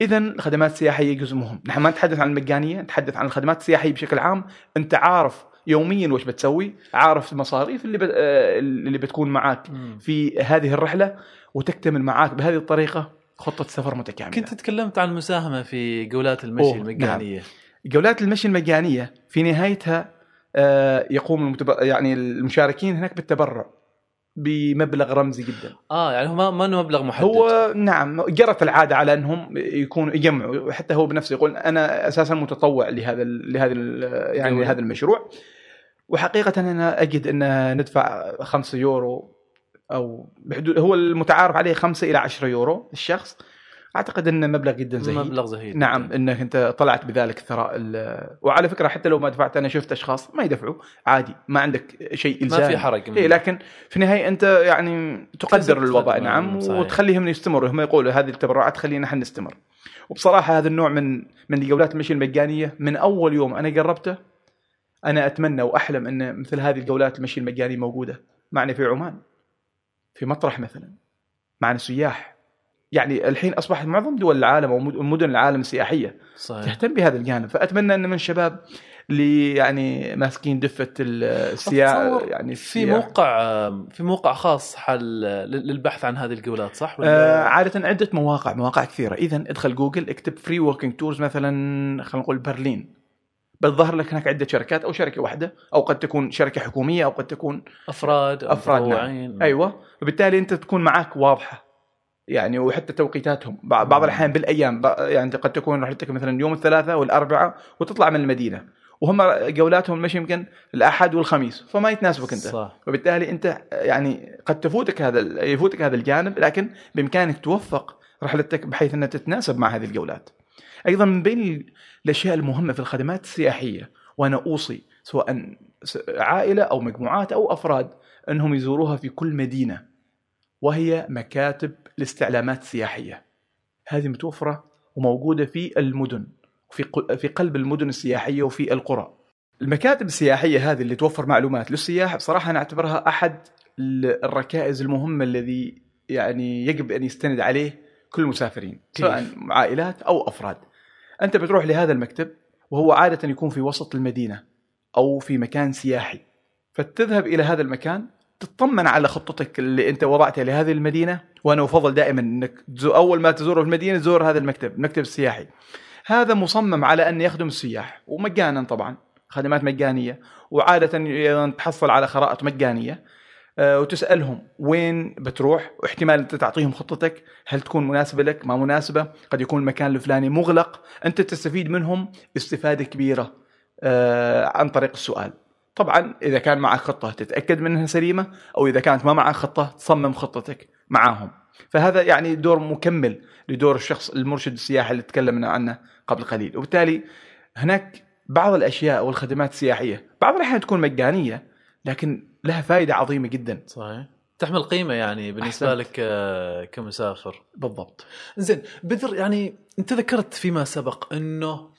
اذا الخدمات السياحيه جزء مهم. نحن ما نتحدث عن المجانية نتحدث عن الخدمات السياحية بشكل عام. أنت عارف يوميا وش بتسوي؟ عارف المصاريف اللي بت... آه، اللي بتكون مم. في هذه الرحلة وتكتمل معاك بهذه الطريقة خطة سفر متكاملة. كنت تكلمت عن المساهمة في جولات المشي المجانية. جولات المشي المجانية في نهايتها آه، يقوم المتب... يعني المشاركين هناك بالتبرع. بمبلغ رمزي جدا. آه يعني هو ما ما إنه مبلغ محدد. هو نعم جرت العادة على إنهم يكونوا يجمعوا حتى هو بنفسه يقول أنا أساسا متطوع لهذا ال- لهذا ال- يعني جميل. لهذا المشروع. وحقيقة أنا أجد أن ندفع 5 يورو أو بحدود هو المتعارف عليه 5 إلى 10 يورو الشخص. أعتقد إنه مبلغ جدا زهيد. مبلغ زهيد نعم جداً. انك أنت طلعت بذلك الثراء ال- وعلى فكرة حتى لو ما دفعت أنا شفت أشخاص ما يدفعوا عادي ما عندك شيء الزامي ما في حرج إيه لكن في النهاية أنت يعني تقدر الوضع. نعم صحيح. وتخليهم يستمروا. هم يقولوا هذه التبرعات خلينا إحنا نستمر. وبصراحة هذا النوع من من جولات المشي المجانية من أول يوم أنا جربته أنا أتمنى وأحلم إن مثل هذه الجولات المشي المجاني موجودة معنا في عمان في مطرح مثلا معنا سياح. يعني الحين أصبحت معظم دول العالم أو مدن العالم السياحيه صحيح. تهتم بهذا الجانب. فأتمنى أن من الشباب اللي يعني ماسكين دفة السياحه يعني في السياحة. موقع في موقع خاص حال للبحث عن هذه الجولات صح؟ آه ولا عادة عدة مواقع مواقع كثيرة. إذا ادخل جوجل اكتب free walking tours مثلا خلينا نقول برلين. بتظهر لك هناك عدة شركات أو شركة واحدة أو قد تكون شركة حكومية أو قد تكون أفراد أو أفراد، نعم. أيوه. وبالتالي أنت تكون معك واضحة. يعني وحتى توقيتاتهم. بع- بعض الأحيان بالأيام يعني قد تكون رحلتك مثلا يوم الثلاثاء والاربعاء وتطلع من المدينة. وهم جولاتهم المشي يمكن الأحد والخميس فما يتناسبك أنت. صح. وبالتالي أنت يعني قد تفوتك هذا يفوتك هذا الجانب لكن بإمكانك توفق رحلتك بحيث أنها تتناسب مع هذه الجولات. أيضا من بين ال- الأشياء المهمة في الخدمات السياحية وأنا أوصي سواء عائلة أو مجموعات أو أفراد أنهم يزوروها في كل مدينة. وهي مكاتب الاستعلامات السياحيه. هذه متوفرة وموجودة في المدن وفي ق- في قلب المدن السياحية وفي القرى. المكاتب السياحية هذه اللي توفر معلومات للسياح بصراحة أنا أعتبرها أحد ال- الركائز المهمة الذي يعني يجب أن يستند عليه كل المسافرين؟ سواء عائلات أو أفراد. أنت بتروح لهذا المكتب وهو عادة يكون في وسط المدينة أو في مكان سياحي. فتذهب إلى هذا المكان تطمن على خطتك اللي انت وضعتها لهذه المدينة؟ وأنا أفضل دائما إنك أول ما تزور المدينة تزور هذا المكتب، المكتب السياحي. هذا مصمم على أن يخدم السياح ومجانا طبعا خدمات مجانية وعاده تحصل على خرائط مجانية. آه، وتسألهم وين بتروح واحتمال أنت تعطيهم خطتك هل تكون مناسبة لك؟ ما مناسبة. قد يكون المكان الفلاني مغلق. أنت تستفيد منهم استفادة كبيرة آه، عن طريق السؤال. طبعا إذا كان معك خطة تتأكد منها سليمة أو إذا كانت ما معك خطة تصمم خطتك معاهم. فهذا يعني دور مكمل لدور الشخص المرشد السياحي اللي تكلمنا عنه قبل قليل. وبالتالي هناك بعض الأشياء والخدمات السياحية بعض الأحيان تكون مجانية لكن لها فائدة عظيمة جدا. صحيح. تحمل قيمة يعني بالنسبة أحسنت. لك آه، كمسافر. بالضبط. زين بدر يعني أنت ذكرت فيما سبق إنه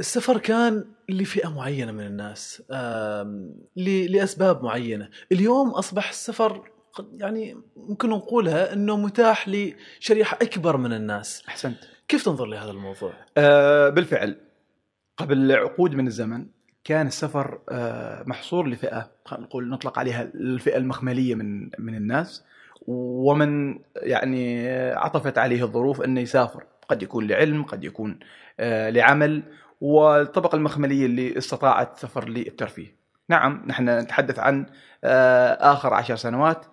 السفر كان لفئة معينة من الناس لأسباب معينة. اليوم أصبح السفر يعني ممكن نقولها إنه متاح لشريحة أكبر من الناس. أحسنت. كيف تنظر لهذا الموضوع؟ آه بالفعل. قبل عقود من الزمن كان السفر آه محصور لفئة خلينا نقول نطلق عليها الفئة المخملية من من الناس. ومن يعني عطفت عليه الظروف إنه يسافر. قد يكون لعلم قد يكون آه لعمل. والطبقة المخملية اللي استطاعت السفر للترفيه. نعم نحن نتحدث عن آه آخر عشر سنوات.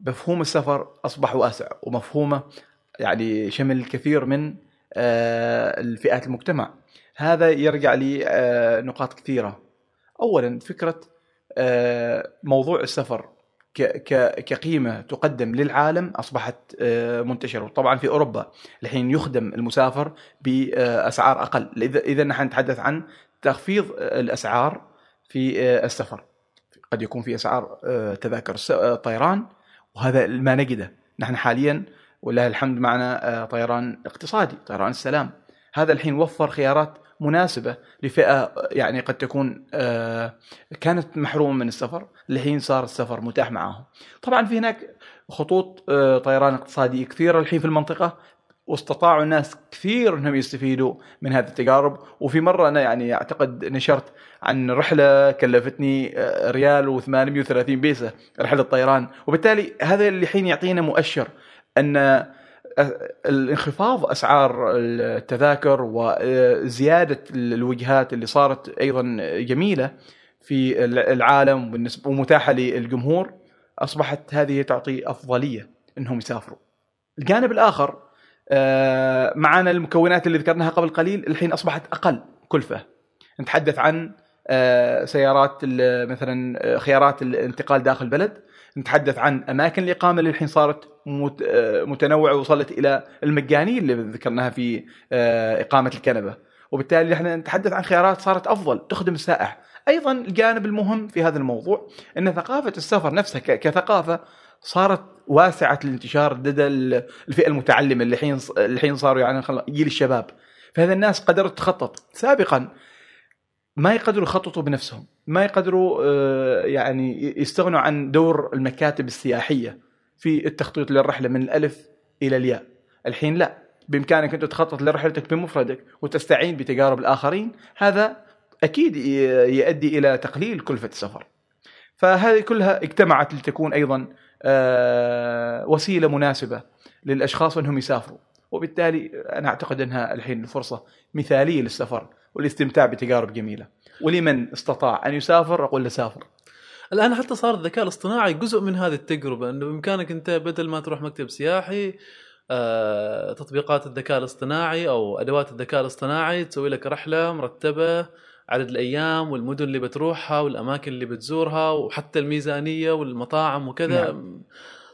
مفهوم السفر أصبح واسع ومفهومه يعني شمل كثير من آه، الفئات المجتمع. هذا يرجع لنقاط كثيرة. أولا فكرة آه، موضوع السفر. ك- ك- كقيمة تقدم للعالم أصبحت آه، منتشرة. وطبعا في أوروبا الحين يخدم المسافر بأسعار أقل. إذا إذا نحن نتحدث عن تخفيض الأسعار في آه، السفر. قد يكون في أسعار آه، تذاكر آه، الطيران وهذا ما نجده. نحن حاليا ولله الحمد معنا آه، طيران اقتصادي طيران السلام. هذا الحين وفر خيارات مناسبة لفئة يعني قد تكون آه، كانت محرومة من السفر الحين صار السفر متاح معهم طبعا في هناك خطوط آه، طيران اقتصادي كثيرة الحين في المنطقة. واستطاعوا الناس كثير إنهم يستفيدوا من هذه التجارب. وفي مرة أنا يعني أعتقد نشرت عن رحلة كلفتني آه، ريال و830 بيسة رحلة طيران. وبالتالي هذا اللي الحين يعطينا مؤشر أن الانخفاض أسعار التذاكر وزيادة الوجهات اللي صارت أيضا جميلة في العالم بالنسبة ومتاحة للجمهور أصبحت هذه تعطي أفضلية إنهم يسافروا. الجانب الآخر آه، معنا المكونات اللي ذكرناها قبل قليل الحين أصبحت أقل كلفة. نتحدث عن آه، سيارات مثلا آه، خيارات الانتقال داخل البلد نتحدث عن أماكن الإقامة اللي الحين صارت آه، متنوعة وصلت إلى المجانيه اللي ذكرناها في آه، إقامة الكنبة. وبالتالي إحنا نتحدث عن خيارات صارت أفضل تخدم السائح. أيضا الجانب المهم في هذا الموضوع إن ثقافة السفر نفسها كثقافة صارت واسعة الانتشار لدى ال- الفئة المتعلمة اللي الحين الحين صاروا يعني جيل الشباب. فهذا الناس قدرت تخطط. سابقا ما يقدروا يخططوا بنفسهم. ما يقدروا آه، يعني يستغنوا عن دور المكاتب السياحية في التخطيط للرحلة من الألف إلى الياء. الحين لا. بإمكانك انت تخطط لرحلتك بمفردك وتستعين بتجارب الآخرين هذا أكيد يؤدي إلى تقليل كلفة السفر. فهذه كلها اجتمعت لتكون أيضا آه، وسيلة مناسبة للأشخاص أنهم يسافروا. وبالتالي أنا أعتقد أنها الحين فرصة مثالية للسفر والاستمتاع بتجارب جميلة. ولمن استطاع أن يسافر؟ أقول له سافر. الآن حتى صار الذكاء الاصطناعي جزء من هذه التجربة إنه بإمكانك أنت بدل ما تروح مكتب سياحي آه، تطبيقات الذكاء الاصطناعي أو أدوات الذكاء الاصطناعي تسوي لك رحلة مرتبة عدد الأيام والمدن اللي بتروحها والأماكن اللي بتزورها وحتى الميزانية والمطاعم وكذا.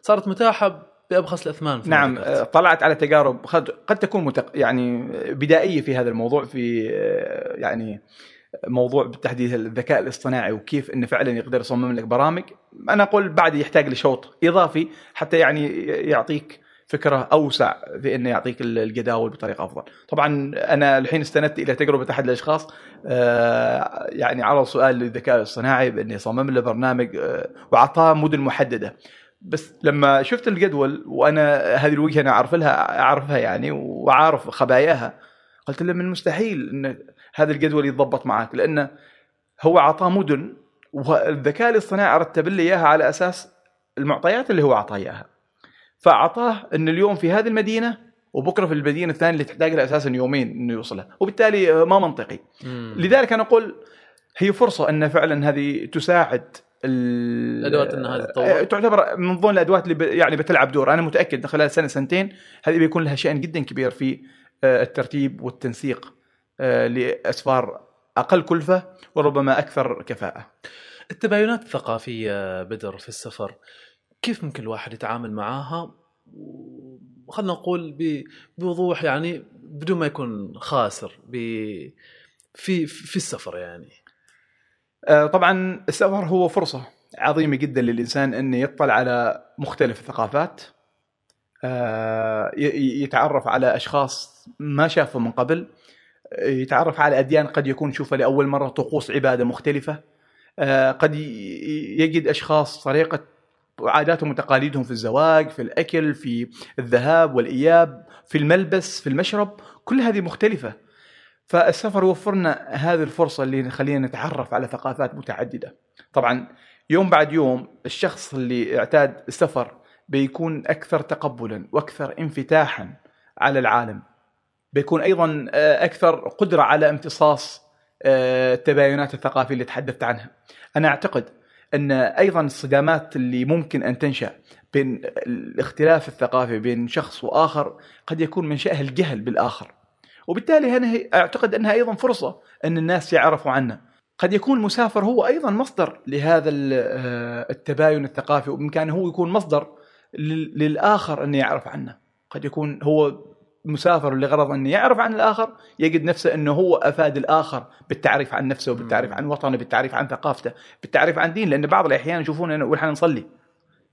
صارت متاحة بابخس الأثمان في نعم طلعت على تجارب قد قد تكون متق... يعني بدائية في هذا الموضوع في آه، يعني موضوع بالتحديد الذكاء الاصطناعي وكيف إنه فعلا يقدر يصمم لك برامج أنا أقول بعد يحتاج لشوط إضافي حتى يعني يعطيك فكرة أوسع في إنه يعطيك الجداول بطريقة أفضل. طبعا أنا الحين استندت إلى تجربة أحد الأشخاص آه، يعني عرض سؤال للذكاء الاصطناعي بإنه يصمم له برنامج آه، وأعطاه مدن محددة. بس لما شفت الجدول وأنا هذه الوجهة أنا أعرف لها أعرفها يعني وعارف خباياها قلت له من المستحيل ان هذا الجدول يتضبط معك لأنه هو اعطاه مدن والذكاء الاصطناعي رتب لي إياها على أساس المعطيات اللي هو اعطاه إياها. فاعطاه إن اليوم في هذه المدينة وبكرة في المدينة الثانية اللي تحتاج لها أساسا يومين إنه يوصلها وبالتالي ما منطقي. مم. لذلك أنا أقول هي فرصة إن فعلا هذه تساعد ال- الأدوات إنها تتطور. آه، تعتبر من ضمن الأدوات اللي ب... يعني بتلعب دور. أنا متأكد خلال سنة سنتين هذه بيكون لها شأن جدا كبير في آه، الترتيب والتنسيق. لأسفار أقل كلفة وربما أكثر كفاءة. التباينات الثقافية بدر في السفر كيف ممكن الواحد يتعامل معاها خلينا نقول بوضوح يعني بدون ما يكون خاسر في في السفر يعني. آه، طبعا السفر هو فرصة عظيمة جدا للإنسان انه يطلع على مختلف الثقافات آه، يتعرف على أشخاص ما شافهم من قبل آه، يتعرف على أديان قد يكون شوفها لأول مرة طقوس عبادة مختلفة. آه، قد يجد أشخاص طريقة عاداتهم وتقاليدهم في الزواج في الأكل في الذهاب والإياب في الملبس في المشرب كل هذه مختلفة. فالسفر يوفر لنا هذه الفرصة اللي نخلينا نتعرف على ثقافات متعددة. طبعا يوم بعد يوم الشخص اللي اعتاد السفر بيكون أكثر تقبلا وأكثر انفتاحا على العالم. بيكون أيضا آه، أكثر قدرة على امتصاص آه، التباينات الثقافية اللي تحدثت عنها. أنا أعتقد أن أيضا الصدامات اللي ممكن أن تنشأ بين الاختلاف الثقافي بين شخص وآخر قد يكون منشاه الجهل بالآخر. وبالتالي هي- أعتقد أنها أيضا فرصة أن الناس يعرفوا عنه قد يكون المسافر هو أيضا مصدر لهذا آه، التباين الثقافي وبامكانه هو يكون مصدر لل- للآخر انه يعرف عنه. قد يكون هو مسافر لغرض انه يعرف عن الآخر يجد نفسه أنه هو أفاد الآخر بالتعريف عن نفسه بالتعريف عن وطنه بالتعريف عن ثقافته بالتعريف عن دين لأن بعض الأحيان يشوفون أنه ونحن نصلي.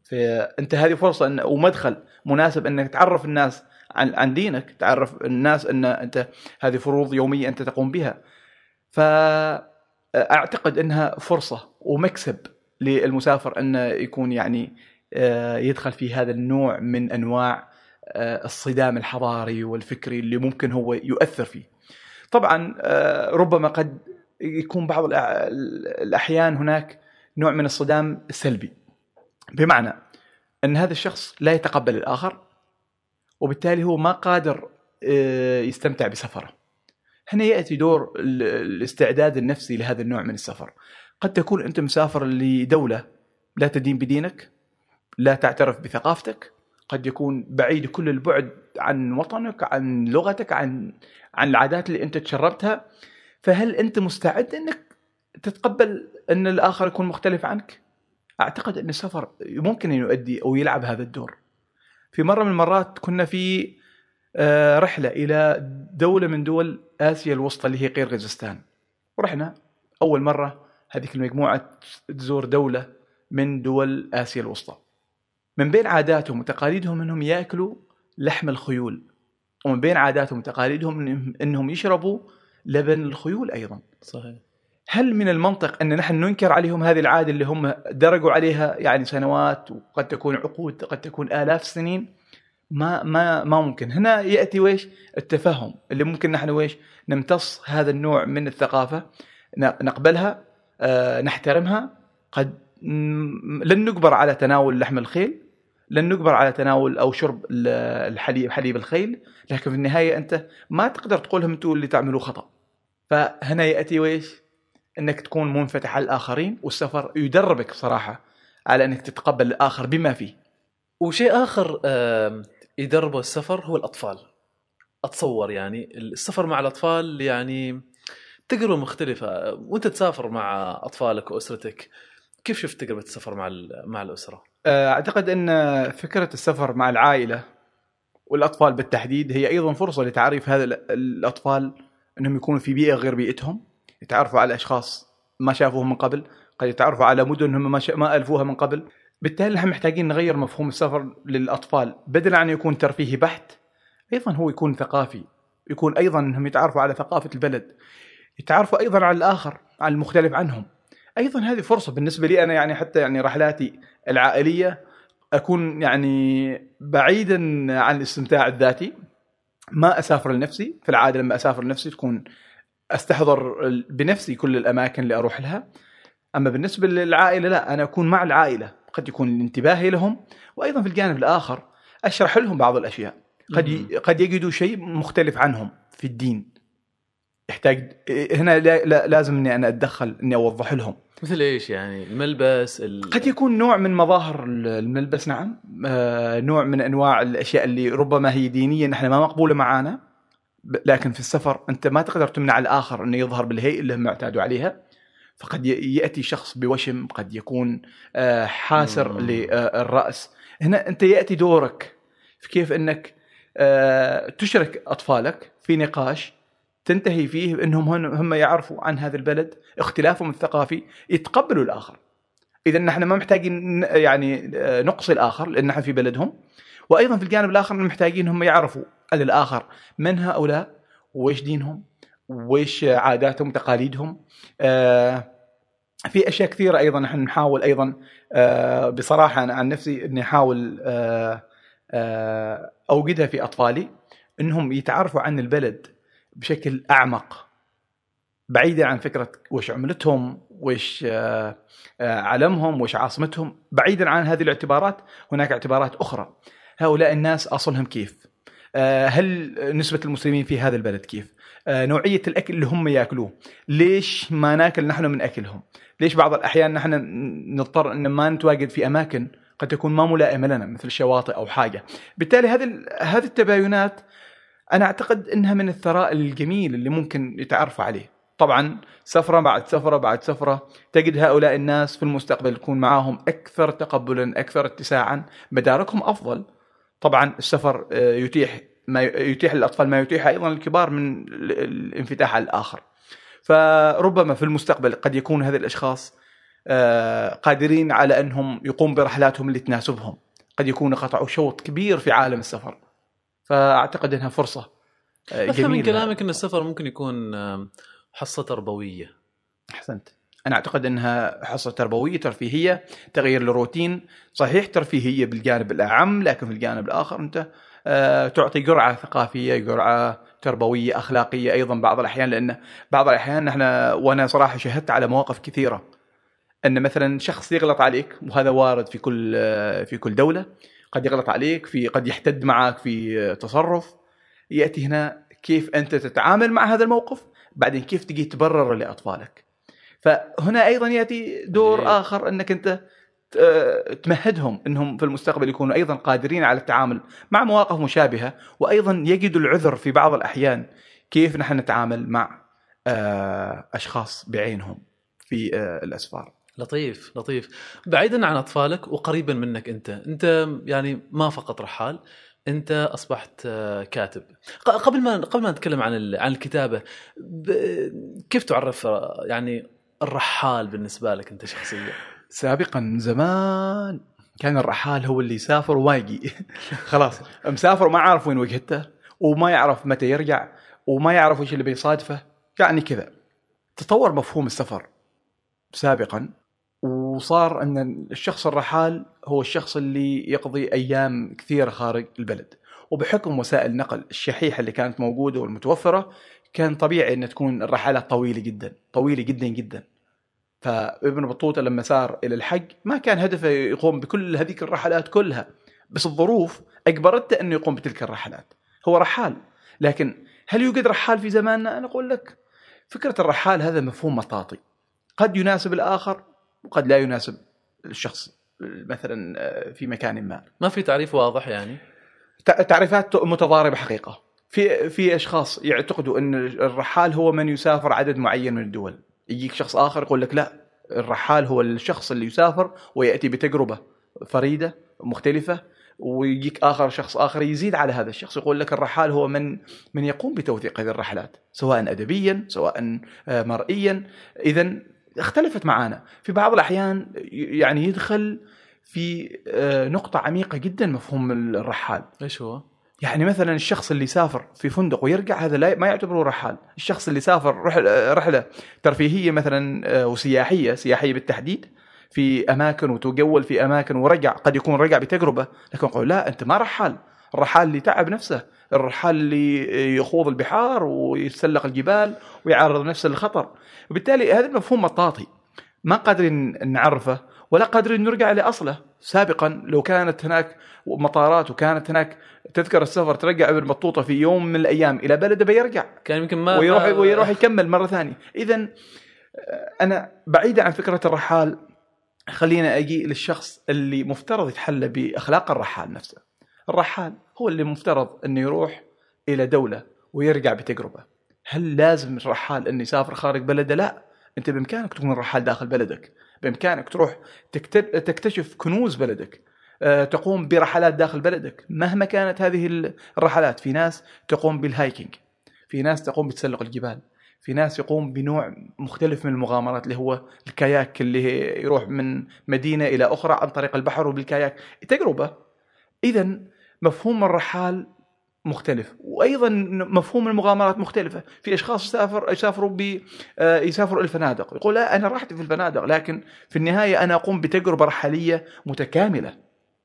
فأنت هذه فرصة إن ومدخل مناسب إنك تعرف الناس عن عن دينك تعرف الناس إن أنت هذه فروض يومية أنت تقوم بها. فاعتقد إنها فرصة ومكسب للمسافر انه يكون يعني آه، يدخل في هذا النوع من أنواع الصدام الحضاري والفكري اللي ممكن هو يؤثر فيه. طبعا آه، ربما قد يكون بعض الأ- الأحيان هناك نوع من الصدام السلبي. بمعنى أن هذا الشخص لا يتقبل الآخر وبالتالي هو ما قادر آه، يستمتع بسفره. هنا يأتي دور ال- الاستعداد النفسي لهذا النوع من السفر. قد تكون أنت مسافر لدولة لا تدين بدينك، لا تعترف بثقافتك، قد يكون بعيد كل البعد عن وطنك، عن لغتك، عن عن العادات اللي أنت تشربتها، فهل أنت مستعد أنك تتقبل أن الآخر يكون مختلف عنك؟ أعتقد أن السفر ممكن أن يؤدي أو يلعب هذا الدور. في مرة من المرات كنا في آه، رحلة إلى دولة من دول آسيا الوسطى اللي هي قيرغيزستان ورحنا أول مرة هذيك المجموعة تزور دولة من دول آسيا الوسطى. من بين عاداتهم وتقاليدهم إنهم يأكلوا لحم الخيول ومن بين عاداتهم وتقاليدهم انهم يشربوا لبن الخيول أيضا. صحيح. هل من المنطق أن نحن ننكر عليهم هذه العادة اللي هم درجوا عليها يعني سنوات وقد تكون عقود قد تكون آلاف السنين؟ ما ما ما ممكن. هنا يأتي ويش؟ التفهم اللي ممكن نحن ويش؟ نمتص هذا النوع من الثقافة نقبلها آه، نحترمها. قد لن نجبر على تناول لحم الخيل لن نجبر على تناول أو شرب ال- الحليب حليب الخيل لكن في النهاية أنت ما تقدر تقول لهم أنتم اللي تعملوا خطأ. فهنا يأتي ويش إنك تكون منفتح على الآخرين والسفر يدربك صراحة على إنك تتقبل الآخر بما فيه. وشيء آخر يدربه السفر هو الأطفال. أتصور يعني السفر مع الأطفال يعني تجربه مختلفة. وأنت تسافر مع أطفالك وأسرتك كيف شفت تجربه السفر مع مع الأسرة؟ أعتقد أن فكرة السفر مع العائلة والأطفال بالتحديد هي أيضا فرصة لتعريف هذا ال- الأطفال أنهم يكونوا في بيئة غير بيئتهم يتعرفوا على أشخاص ما شافوهم من قبل قد يتعرفوا على مدن هم ما, شا... ما ألفوها من قبل. بالتالي نحن محتاجين نغير مفهوم السفر للأطفال بدلا عن يكون ترفيهي بحت أيضا هو يكون ثقافي يكون أيضا انهم يتعرفوا على ثقافة البلد يتعرفوا أيضا على الآخر على المختلف عنهم. أيضا هذه فرصة بالنسبة لي أنا يعني حتى يعني رحلاتي العائلية أكون يعني بعيدا عن الاستمتاع الذاتي. ما أسافر لنفسي في العادة لما أسافر لنفسي تكون أستحضر بنفسي كل الأماكن اللي أروح لها. أما بالنسبة للعائلة لا أنا أكون مع العائلة. قد يكون انتباهي لهم وأيضا في الجانب الآخر أشرح لهم بعض الأشياء. قد. قد يجدوا شيء مختلف عنهم في الدين. يحتاج هنا لا... لا... لازم إني أنا أتدخل إني أوضح لهم. مثل إيش يعني؟ الملبس ال... قد يكون نوع من مظاهر الملبس نعم. آه نوع من أنواع الأشياء اللي ربما هي دينيا نحن ما مقبولة معانا. لكن في السفر أنت ما تقدر تمنع الآخر إنه يظهر بالهيئة اللي هم اعتادوا عليها. فقد يأتي شخص بوشم قد يكون آه حاسر مم. للراس هنا أنت يأتي دورك في كيف إنك آه تشرك أطفالك في نقاش تنتهي فيه إنهم هم يعرفوا عن هذا البلد اختلافهم الثقافي يتقبلوا الآخر. إذا نحن ما محتاجين يعني آه، نقصي الآخر لأن نحن في بلدهم. وأيضا في الجانب الآخر محتاجين هم يعرفوا عن الآخر من هؤلاء وإيش دينهم وإيش عاداتهم وتقاليدهم آه، في أشياء كثيرة أيضا نحن نحاول أيضا آه، بصراحة أنا عن نفسي إني أحاول آه، آه، أوجدها في أطفالي إنهم يتعرفوا عن البلد بشكل أعمق بعيدا عن فكرة وش عملتهم وش آه، آه، علمهم وش عاصمتهم بعيدا عن هذه الاعتبارات هناك اعتبارات أخرى. هؤلاء الناس أصلهم كيف؟ آه، هل نسبة المسلمين في هذا البلد كيف؟ نوعية الأكل اللي هم يأكلوه. ليش ما ناكل نحن من أكلهم؟ ليش بعض الأحيان نحن نضطر إن ما نتواجد في أماكن قد تكون ما ملائمة لنا مثل الشواطئ أو حاجة؟ بالتالي هذه هذه التباينات أنا أعتقد إنها من الثراء الجميل اللي ممكن يتعرفوا عليه. طبعا سفرة بعد سفرة بعد سفرة تجد هؤلاء الناس في المستقبل يكون معاهم أكثر تقبلا أكثر اتساعا. مداركهم أفضل. طبعا السفر آه، يتيح ما يتيح للأطفال ما يتيح أيضا للكبار من ال- الانفتاح على الآخر. فربما في المستقبل قد يكون هذه الأشخاص آه، قادرين على أنهم يقوموا برحلاتهم اللي تناسبهم. قد يكونوا قطعوا شوط كبير في عالم السفر. فأعتقد إنها فرصة. افهم من كلامك إن السفر ممكن يكون حصة تربوية. أحسنت. أنا أعتقد إنها حصة تربوية ترفيهية تغيير الروتين صحيح ترفيهية بالجانب الأعم لكن في الجانب الآخر أنت آه، تعطي جرعة ثقافية جرعة تربوية أخلاقية أيضا بعض الأحيان لأن بعض الأحيان نحن وأنا صراحة شهدت على مواقف كثيرة. إن مثلا شخص يغلط عليك وهذا وارد في كل آه، في كل دولة قد يغلط عليك في قد يحتد معك في تصرف. يأتي هنا كيف أنت تتعامل مع هذا الموقف بعدين كيف تجي تبرر لأطفالك. فهنا أيضا يأتي دور. آخر إنك أنت تمهدهم إنهم في المستقبل يكونوا أيضا قادرين على التعامل مع مواقف مشابهة وأيضا يجدوا العذر في بعض الأحيان كيف نحن نتعامل مع آه، أشخاص بعينهم في آه، الأسفار. لطيف لطيف. بعيدا عن أطفالك وقريبا منك أنت أنت يعني ما فقط رحال أنت أصبحت آه، كاتب. قبل ما قبل ما نتكلم عن عن الكتابة كيف تعرف آه، يعني الرحال بالنسبة لك أنت شخصيا؟ سابقا زمان كان الرحال هو اللي يسافر وما يجي. خلاص مسافر وما عارف وين وجهته وما يعرف متى يرجع وما يعرف وش اللي بيصادفه. يعني كذا. تطور مفهوم السفر سابقا. وصار أن الشخص الرحال هو الشخص اللي يقضي أيام كثيرة خارج البلد. وبحكم وسائل النقل الشحيحة اللي كانت موجودة والمتوفرة كان طبيعي أن تكون الرحلات طويلة جدا طويلة جدا جدا. فابن بطوطة لما سار إلى الحج ما كان هدفه يقوم بكل هذيك الرحلات كلها بس الظروف أجبرته أنه يقوم بتلك الرحلات. هو رحال لكن هل يوجد رحال في زماننا؟ أنا أقول لك فكرة الرحال هذا مفهوم مطاطي. قد يناسب الآخر وقد لا يناسب الشخص مثلا في مكان ما. ما في تعريف واضح يعني؟ تع- تعريفات متضاربة حقيقة. في في أشخاص يعتقدوا أن الرحال هو من يسافر عدد معين من الدول. يجيك شخص آخر يقول لك لا الرحال هو الشخص اللي يسافر ويأتي بتجربة فريدة مختلفة ويجيك آخر شخص آخر يزيد على هذا الشخص. يقول لك الرحال هو من من يقوم بتوثيق هذه الرحلات سواء ادبيا سواء آه، مرئيا. اذا اختلفت معانا. في بعض الأحيان يعني يدخل في آه، نقطة عميقة جدا مفهوم الرحال. إيش هو؟ يعني مثلا الشخص اللي سافر في فندق ويرجع هذا لا ما يعتبره رحال. الشخص اللي سافر رحله رحلة ترفيهية مثلا آه، وسياحية سياحية بالتحديد في أماكن وتجول في أماكن ورجع قد يكون رجع بتجربة لكن يقول لا أنت ما رحال. الرحال اللي تعب نفسه الرحال اللي يخوض البحار ويتسلق الجبال ويعرض نفسه للخطر. وبالتالي هذا المفهوم مطاطي. ما قادرين نعرفه ولا قادرين نرجع لأصله. سابقا لو كانت هناك مطارات وكانت هناك تذكر السفر ترجع ابن بطوطة في يوم من الأيام إلى بلده بيرجع. كان يمكن ما ويروح ما- ويروح يكمل مرة ثانية. اذا أنا بعيدا عن فكرة الرحال خلينا أجي للشخص اللي مفترض يتحلى بأخلاق الرحال نفسه. الرحال هو اللي مفترض إنه يروح إلى دولة ويرجع بتجربة. هل لازم الرحال انه يسافر خارج بلده؟ لا. أنت بإمكانك تكون الرحال داخل بلدك. بإمكانك تروح تكت- تكتشف كنوز بلدك. آه، تقوم برحلات داخل بلدك. مهما كانت هذه الرحلات في ناس تقوم بال hiking. في ناس تقوم بتسلق الجبال. في ناس يقوم بنوع مختلف من المغامرات اللي هو الكاياك اللي يروح من مدينة إلى أخرى عن طريق البحر وبالكاياك. تجربة. اذا مفهوم الرحال مختلف. وأيضا مفهوم المغامرات مختلفة. في أشخاص يسافر يسافروا ب آه، يسافروا الفنادق. يقول لا أنا رحت في الفنادق لكن في النهاية أنا أقوم بتجربة رحلية متكاملة.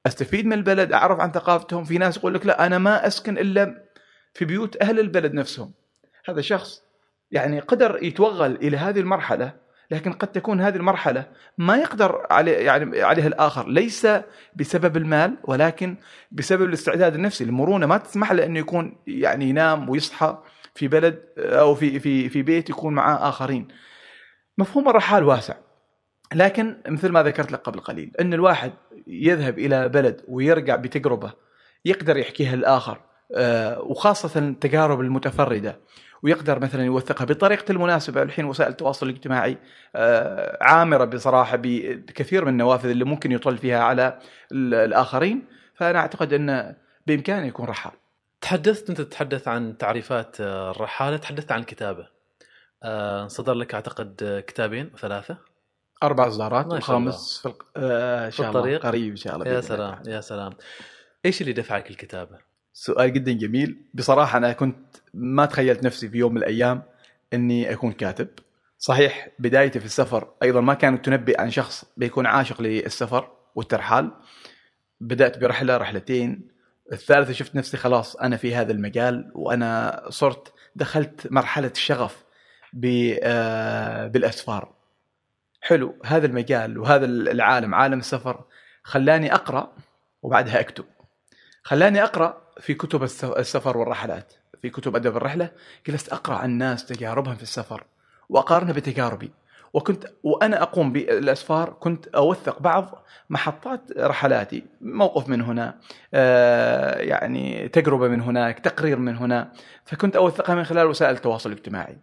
أستفيد من البلد أعرف عن ثقافتهم. في ناس يقول لك لا أنا ما أسكن إلا في بيوت أهل البلد نفسهم. هذا شخص يعني قدر يتوغل إلى هذه المرحلة لكن قد تكون هذه المرحلة ما يقدر عليه يعني عليها الآخر. ليس بسبب المال ولكن بسبب الاستعداد النفسي. المرونة ما تسمح له إنه يكون يعني ينام ويصحى في بلد أو في في في بيت يكون معاه آخرين. مفهوم الرحال واسع. لكن مثل ما ذكرت لك قبل قليل إن الواحد يذهب إلى بلد ويرجع بتجربة يقدر يحكيها للآخر آه، وخاصة التجارب المتفردة. ويقدر مثلا يوثقها بطريقته المناسبة الحين وسائل التواصل الاجتماعي آه، عامرة بصراحة بكثير من النوافذ اللي ممكن يطل فيها على ال- الآخرين فأنا أعتقد أن بإمكانه يكون رحال تحدثت أنت تتحدث عن تعريفات آه، الرحالة تحدثت عن الكتابه آه، صدر لك أعتقد آه، كتابين ما شاء الله. الخامس في, الق... آه في الطريق. قريب إن شاء الله يا سلام. يا سلام إيش اللي دفعك الكتابة؟ سؤال جدا جميل. بصراحة أنا كنت ما تخيلت نفسي في يوم من الأيام أني أكون كاتب. صحيح بدايتي في السفر أيضا ما كانت تنبئ عن شخص بيكون عاشق للسفر والترحال. بدأت برحلة رحلتين. الثالثة شفت نفسي خلاص أنا في هذا المجال وأنا صرت دخلت مرحلة الشغف آه، بالأسفار. حلو هذا المجال وهذا العالم عالم السفر خلاني أقرأ وبعدها أكتب. خلاني أقرأ في كتب الس- السفر والرحلات في كتب أدب الرحلة جلست أقرأ عن الناس تجاربهم في السفر وأقارنها بتجاربي. وكنت وأنا أقوم بالأسفار كنت أوثق بعض محطات رحلاتي موقف من هنا آه، يعني تجربة من هناك تقرير من هنا. فكنت أوثقها من خلال وسائل التواصل الاجتماعي.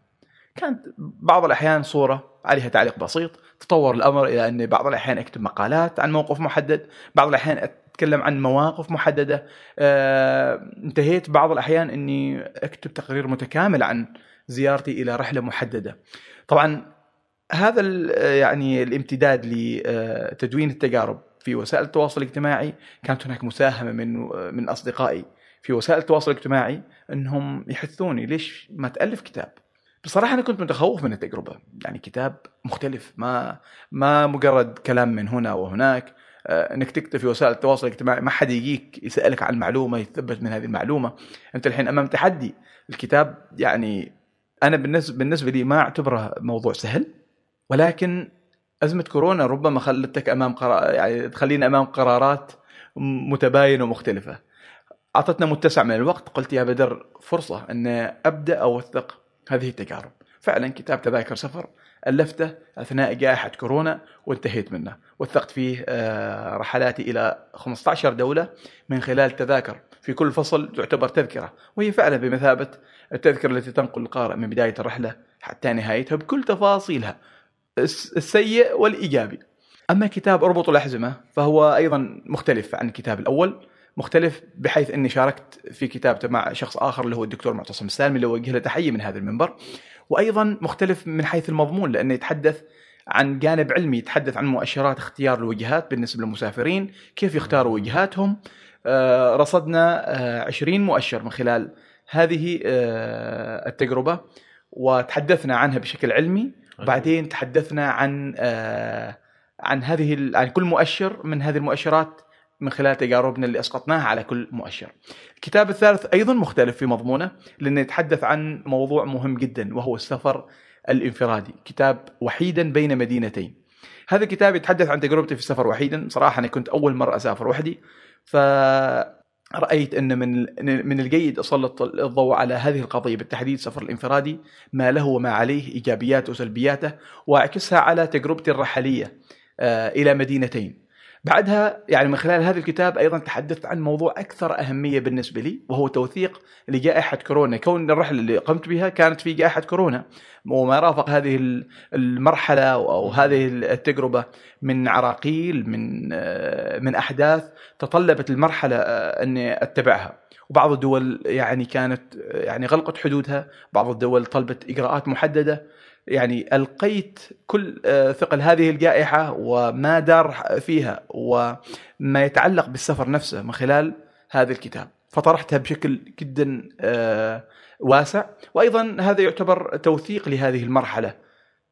كانت بعض الأحيان صورة عليها تعليق بسيط تطور الأمر إلى أني بعض الأحيان أكتب مقالات عن موقف محدد بعض الأحيان أتكلم عن مواقف محددة. آه، انتهيت بعض الأحيان إني أكتب تقرير متكامل عن زيارتي إلى رحلة محددة. طبعا هذا يعني الامتداد لتدوين التجارب في وسائل التواصل الاجتماعي. كانت هناك مساهمة من من أصدقائي في وسائل التواصل الاجتماعي إنهم يحثوني ليش ما تألف كتاب. بصراحة أنا كنت متخوف من التجربة. يعني كتاب مختلف ما ما مجرد كلام من هنا وهناك. إنك تكتب في وسائل التواصل الاجتماعي. ما حد يجيك يسألك عن معلومه يتثبت من هذه المعلومة. أنت الحين أمام تحدي. الكتاب يعني أنا بالنسبة بالنسبة لي ما أعتبره موضوع سهل ولكن أزمة كورونا ربما خلتك أمام قرار يعني تخلينا أمام قرارات متباينة ومختلفة. أعطتنا متسع من الوقت. قلت يا بدر فرصة ان أبدأ أوثق هذه التجارب. فعلا كتاب تذاكر سفر ألفته أثناء جائحة كورونا وانتهيت منه. وثقت فيه آه، رحلاتي إلى 15 دولة من خلال تذاكر. في كل فصل تعتبر تذكرة وهي فعلا بمثابة التذكرة التي تنقل القارئ من بداية الرحلة حتى نهايتها بكل تفاصيلها الس- السيء والإيجابي. أما كتاب اربط الأحزمة فهو أيضا مختلف عن الكتاب الأول مختلف بحيث أني شاركت في كتابته مع شخص آخر اللي هو الدكتور معتصم السالمي اللي أوجه له تحية من هذا المنبر. وأيضا مختلف من حيث المضمون لأنه يتحدث عن جانب علمي يتحدث عن مؤشرات اختيار الوجهات بالنسبة للمسافرين كيف يختاروا وجهاتهم. آه، رصدنا آه، 20 مؤشر من خلال هذه آه، التجربة وتحدثنا عنها بشكل علمي. بعدين تحدثنا عن آه، عن هذه عن كل مؤشر من هذه المؤشرات من خلال تجاربنا اللي أسقطناها على كل مؤشر. الكتاب الثالث أيضا مختلف في مضمونه لأنه يتحدث عن موضوع مهم جدا وهو السفر الانفرادي، كتاب وحيدا بين مدينتين. هذا الكتاب يتحدث عن تجربتي في السفر وحيدا، صراحة أنا كنت أول مرة أسافر وحدي فرأيت أن من من الجيد أسلط الضوء على هذه القضية بالتحديد السفر الانفرادي ما له وما عليه إيجابياته وسلبياته وأعكسها على تجربتي الرحلية آه، إلى مدينتين. بعدها يعني من خلال هذا الكتاب أيضا تحدثت عن موضوع أكثر أهمية بالنسبة لي وهو توثيق لجائحة كورونا، كون الرحله اللي قمت بها كانت في جائحة كورونا وما رافق هذه ال- المرحلة أو هذه التجربة من عراقيل من آه، من أحداث تطلبت المرحلة آه، أني أتبعها. وبعض الدول يعني كانت آه، يعني غلقت حدودها، بعض الدول طلبت إجراءات محددة، يعني ألقيت كل آه، ثقل هذه الجائحة وما دار فيها وما يتعلق بالسفر نفسه من خلال هذا الكتاب فطرحتها بشكل جدا آه، واسع وأيضا هذا يعتبر توثيق لهذه المرحلة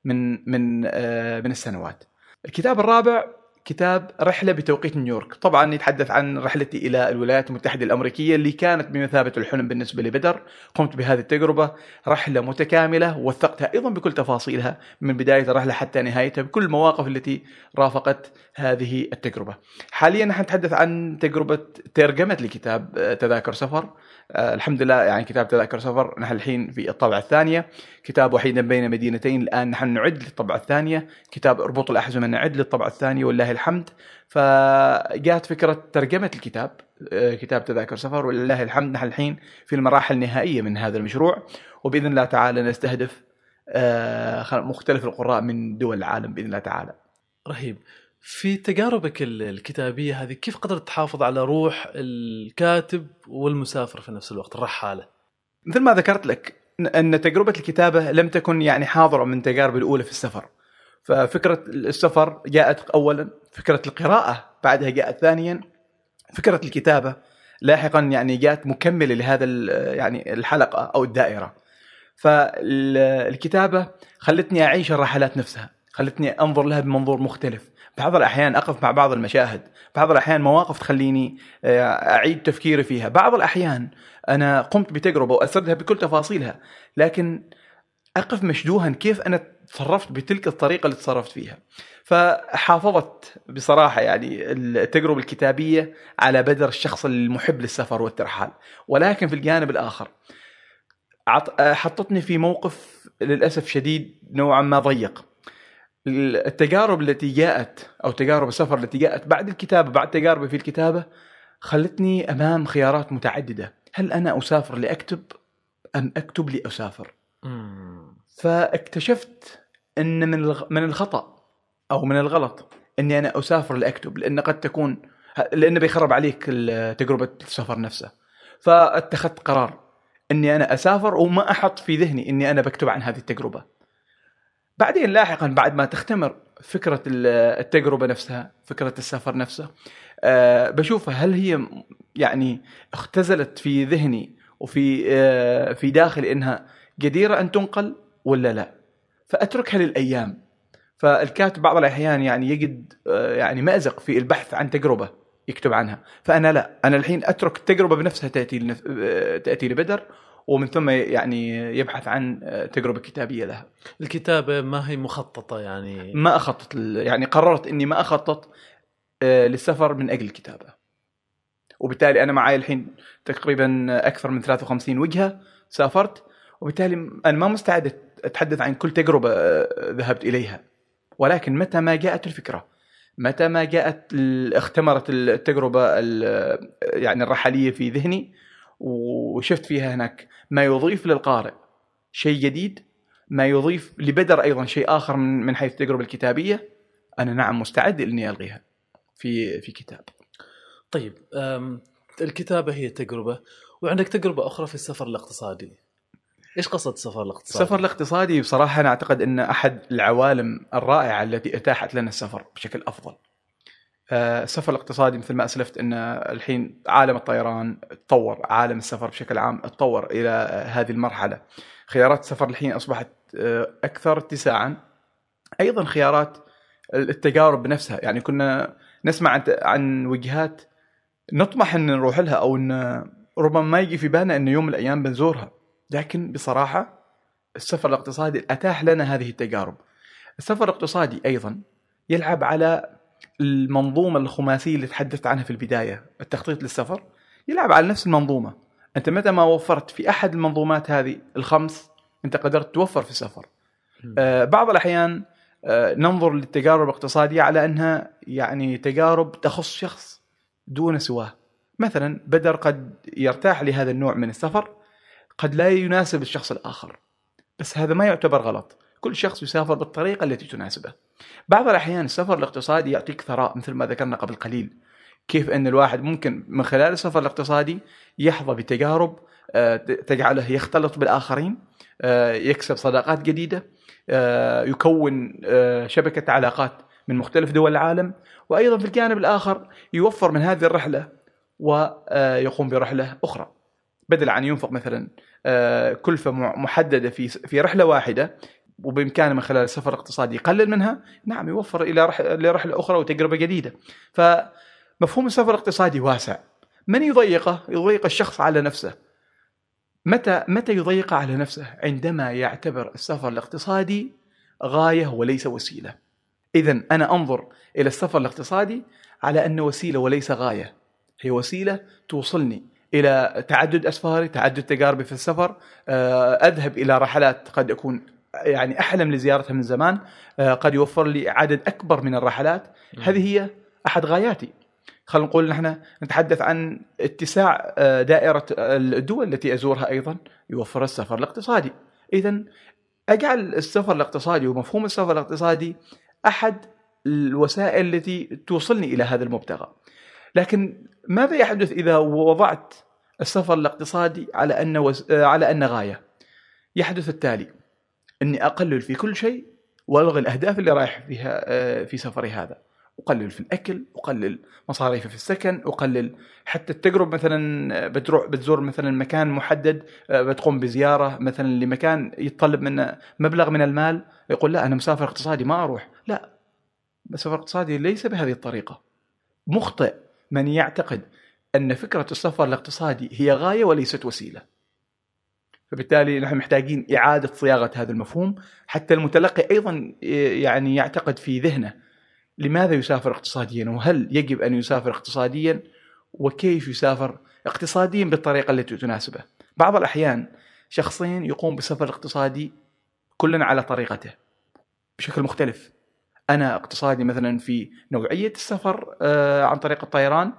من من آه، من السنوات. الكتاب الرابع كتاب رحلة بتوقيت نيويورك، طبعا يتحدث عن رحلتي إلى الولايات المتحدة الأمريكية اللي كانت بمثابة الحلم بالنسبة لبدر، قمت بهذه التجربة رحلة متكاملة وثقتها أيضا بكل تفاصيلها من بداية الرحلة حتى نهايتها بكل المواقف التي رافقت هذه التجربة. حاليا نحن نتحدث عن تجربة ترجمه لكتاب آه، تذاكر سفر. الحمد لله يعني كتاب تذاكر سفر نحن الحين في الطبعة الثانية. كتاب وحيدا بين مدينتين الآن نحن نعد للطبعة الثانية. كتاب اربط الأحزمة نعد للطبعة الثانية ولله الحمد. فجاءت فكرة ترجمة الكتاب آه، كتاب تذاكر سفر ولله الحمد. نحن الحين في المراحل النهائية من هذا المشروع وبإذن الله تعالى نستهدف آه، مختلف القراء من دول العالم بإذن الله تعالى. رهيب. في تجاربك ال- الكتابية هذه كيف قدرت تحافظ على روح الكاتب والمسافر في نفس الوقت الرحالة؟ مثل ما ذكرت لك ان تجربة الكتابة لم تكن يعني حاضرة من تجاربي الأولى في السفر. ففكرة السفر جاءت اولا فكرة القراءة بعدها جاءت ثانيا. فكرة الكتابة لاحقا يعني جاءت مكملة لهذا يعني الحلقة أو الدائرة. فالكتابه خلتني أعيش الرحلات نفسها خلتني أنظر لها بمنظور مختلف. بعض الأحيان أقف مع بعض المشاهد بعض الأحيان مواقف تخليني آه، أعيد تفكيري فيها. بعض الأحيان أنا قمت بتجربة وأسردها بكل تفاصيلها لكن أقف مشدوها كيف أنا تصرفت بتلك الطريقة اللي تصرفت فيها. فحافظت بصراحة يعني التجربة الكتابية على بدر الشخص المحب للسفر والترحال. ولكن في الجانب الآخر حطتني في موقف للأسف شديد نوعا ما ضيق. التجارب التي جاءت أو تجارب السفر التي جاءت بعد الكتابة بعد تجاربي في الكتابة خلتني أمام خيارات متعددة. هل أنا أسافر لأكتب أم أكتب لأسافر؟ فاكتشفت إن من من الخطأ أو من الغلط إني أنا أسافر لأكتب لأن قد تكون لأنه بيخرب عليك تجربة السفر نفسه فاتخذت قرار إني أنا أسافر وما أحط في ذهني إني أنا بكتب عن هذه التجربة. بعدين لاحقا بعد ما تختمر فكرة ال- التجربة نفسها فكرة السفر نفسه أه بشوفها هل هي يعني اختزلت في ذهني وفي أه في داخلي إنها جديره أن تنقل ولا لا فأتركها للأيام فالكاتب بعض الأحيان يعني يجد آه، يعني مأزق في البحث عن تجربة يكتب عنها فأنا لا أنا الحين أترك التجربة بنفسها تأتي. آه، تأتي لبدر ومن ثم يعني يبحث عن تجربة كتابية لها. الكتابة ما هي مخططة يعني؟ ما أخطط يعني قررت إني ما أخطط آه، للسفر من أجل الكتابة. وبالتالي أنا معي الحين تقريبا أكثر من 53 وجهة سافرت وبالتالي أنا ما مستعد أتحدث عن كل تجربة آه، ذهبت إليها. ولكن متى ما جاءت الفكرة متى ما جاءت اختمرت التجربة ال- يعني الرحليه في ذهني وشفت فيها هناك ما يضيف للقارئ شيء جديد ما يضيف لبدر أيضا شيء آخر من من حيث التجربة الكتابية أنا نعم مستعد إني ألغيها في في كتاب طيب الكتابة هي تجربة وعندك تجربة أخرى في السفر الاقتصادي إيش قصد السفر الاقتصادي؟ السفر الاقتصادي بصراحة أنا أعتقد أن أحد العوالم الرائعة التي أتاحت لنا السفر بشكل أفضل. آه، السفر الاقتصادي مثل ما أسلفت إن الحين عالم الطيران تطور، عالم السفر بشكل عام تطور إلى آه، هذه المرحلة. خيارات السفر الحين أصبحت آه، أكثر اتساعا. أيضا خيارات التجارب نفسها، يعني كنا نسمع عن عن وجهات نطمح إن نروح لها أو إن ربما ما يجي في بالنا إن يوم من الأيام بنزورها. لكن بصراحة السفر الاقتصادي أتاح لنا هذه التجارب. السفر الاقتصادي أيضا يلعب على المنظومة الخماسية اللي تحدثت عنها في البداية، التخطيط للسفر يلعب على نفس المنظومة. أنت متى ما وفرت في أحد المنظومات هذه الخمس أنت قدرت توفر في السفر. آه، بعض الأحيان آه، ننظر للتجارب الاقتصادية على أنها يعني تجارب تخص شخص دون سواه. مثلا بدر قد يرتاح لهذا النوع من السفر قد لا يناسب الشخص الآخر. بس هذا ما يعتبر غلط كل شخص يسافر بالطريقة التي تناسبه. بعض الأحيان السفر الاقتصادي يعطيك ثراء مثل ما ذكرنا قبل قليل. كيف أن الواحد ممكن من خلال السفر الاقتصادي يحظى بتجارب آه، تجعله يختلط بالآخرين آه، يكسب صداقات جديدة آه، يكون شبكة علاقات من مختلف دول العالم. وأيضا في الجانب الآخر يوفر من هذه الرحلة ويقوم برحلة أخرى. بدل عن ينفق مثلا كلفة محددة في في رحلة واحدة وبإمكانه من خلال السفر الاقتصادي يقلل منها نعم يوفر إلى رح لرحله أخرى وتجربة جديدة. فمفهوم السفر الاقتصادي واسع. من يضيقه؟ يضيق الشخص على نفسه. متى متى يضيق على نفسه؟ عندما يعتبر السفر الاقتصادي غاية وليس وسيلة. اذا أنا أنظر إلى السفر الاقتصادي على انه وسيلة وليس غاية. هي وسيلة توصلني إلى تعدد أسفاري تعدد تجاربي في السفر آه، أذهب إلى رحلات قد أكون يعني أحلم لزيارتها من زمان آه، قد يوفر لي عدد أكبر من الرحلات. هذه هي أحد غاياتي. خلينا نقول نحن نتحدث عن اتساع آه، دائرة الدول التي أزورها أيضا يوفر السفر الاقتصادي. اذا أجعل السفر الاقتصادي ومفهوم السفر الاقتصادي أحد الوسائل التي توصلني إلى هذا المبتغى. لكن ماذا يحدث إذا وضعت السفر الاقتصادي على. آه، على انه غاية؟ يحدث التالي. إني أقلل في كل شيء وألغي الأهداف اللي رايح فيها آه، في سفري هذا. أقلل في الأكل، أقلل مصاريفي في السكن، أقلل حتى التجربه مثلا آه، بتروح بتزور مثلا مكان محدد آه، بتقوم بزيارة مثلا لمكان يتطلب منه مبلغ من المال يقول لا أنا مسافر اقتصادي ما أروح، لا السفر الاقتصادي ليس بهذه الطريقة. مخطئ من يعتقد أن فكرة السفر الاقتصادي هي غاية وليست وسيلة. فبالتالي نحن محتاجين إعادة صياغة هذا المفهوم حتى المتلقي أيضا يعني يعتقد في ذهنه لماذا يسافر اقتصاديا وهل يجب أن يسافر اقتصاديا وكيف يسافر اقتصاديا بالطريقة التي تناسبه. بعض الأحيان شخصين يقوم بالسفر الاقتصادي كلنا على طريقته بشكل مختلف. أنا اقتصادي مثلا في نوعية السفر آه، عن طريق الطيران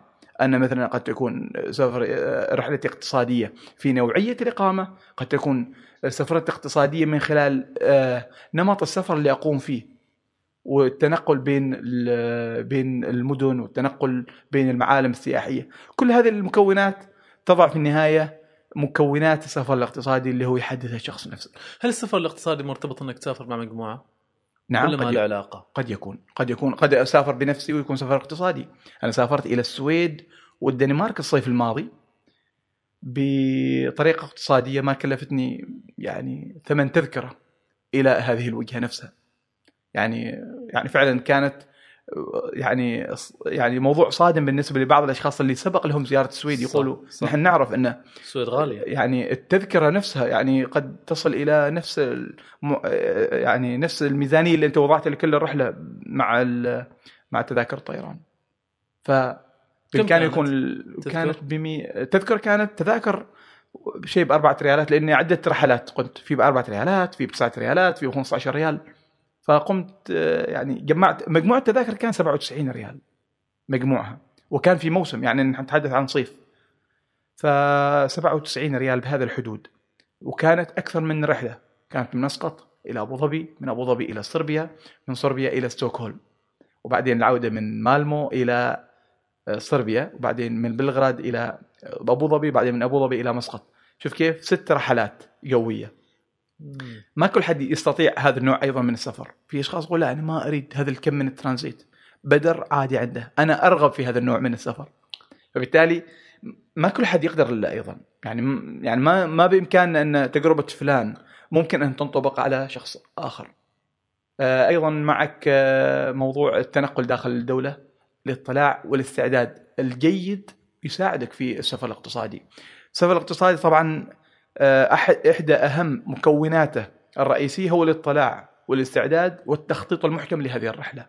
أن مثلا قد تكون سفر آه، رحله اقتصادية في نوعية الإقامة قد تكون سفرة اقتصادية من خلال آه، نمط السفر اللي أقوم فيه والتنقل بين بين المدن والتنقل بين المعالم السياحية كل هذه المكونات تضع في النهاية مكونات السفر الاقتصادي اللي هو يحددها الشخص نفسه هل السفر الاقتصادي مرتبط إنك تسافر مع مجموعة؟ نعم ولا ما قد له علاقة؟ قد يكون قد يكون قد أسافر بنفسي ويكون سفر اقتصادي أنا سافرت إلى السويد والدنمارك الصيف الماضي بطريقة اقتصادية ما كلفتني يعني ثمن تذكرة إلى هذه الوجهة نفسها يعني يعني فعلا كانت يعني يعني موضوع صادم بالنسبة لبعض الأشخاص اللي سبق لهم زيارة السويد يقولوا صح. نحن نعرف إن السويد غالية يعني التذكرة نفسها يعني قد تصل إلى نفس الم... يعني نفس الميزانية اللي أنت وضعتها لكل الرحله مع ال... مع تذاكر الطيران ف كان يكون تذكر؟ كانت بمي... تذكر كانت تذاكر شيء بأربعة ريالات لأني عدة رحلات كنت في بأربعة ريالات في بتسعة ريالات في 15 ريال فقمت آه، يعني جمعت مجموع التذاكر كان 97 ريال مجموعها وكان في موسم يعني نتحدث عن صيف ف 97 ريال بهذا الحدود وكانت أكثر من رحلة كانت من مسقط إلى أبو ظبي من أبو ظبي إلى صربيا من صربيا إلى ستوكهولم وبعدين العودة من مالمو إلى آه، صربيا وبعدين من بلغراد إلى أبو ظبي بعدين من أبو ظبي إلى مسقط شوف كيف ست رحلات قويه مم. ما كل حد يستطيع هذا النوع أيضا من السفر. في أشخاص يقول لا أنا ما أريد هذا الكم من الترانزيت. بدر عادي عنده. أنا أرغب في هذا النوع من السفر. فبالتالي ما كل حد يقدر إلا أيضا. يعني يعني ما ما بامكاننا أن تجربة فلان ممكن أن تنطبق على شخص آخر. آه، أيضا معك آه، موضوع التنقل داخل الدولة الاطلاع والاستعداد. الجيد يساعدك في السفر الاقتصادي. السفر الاقتصادي طبعا إحدى أهم مكوناته الرئيسية هو الاطلاع والاستعداد والتخطيط المحكم لهذه الرحلة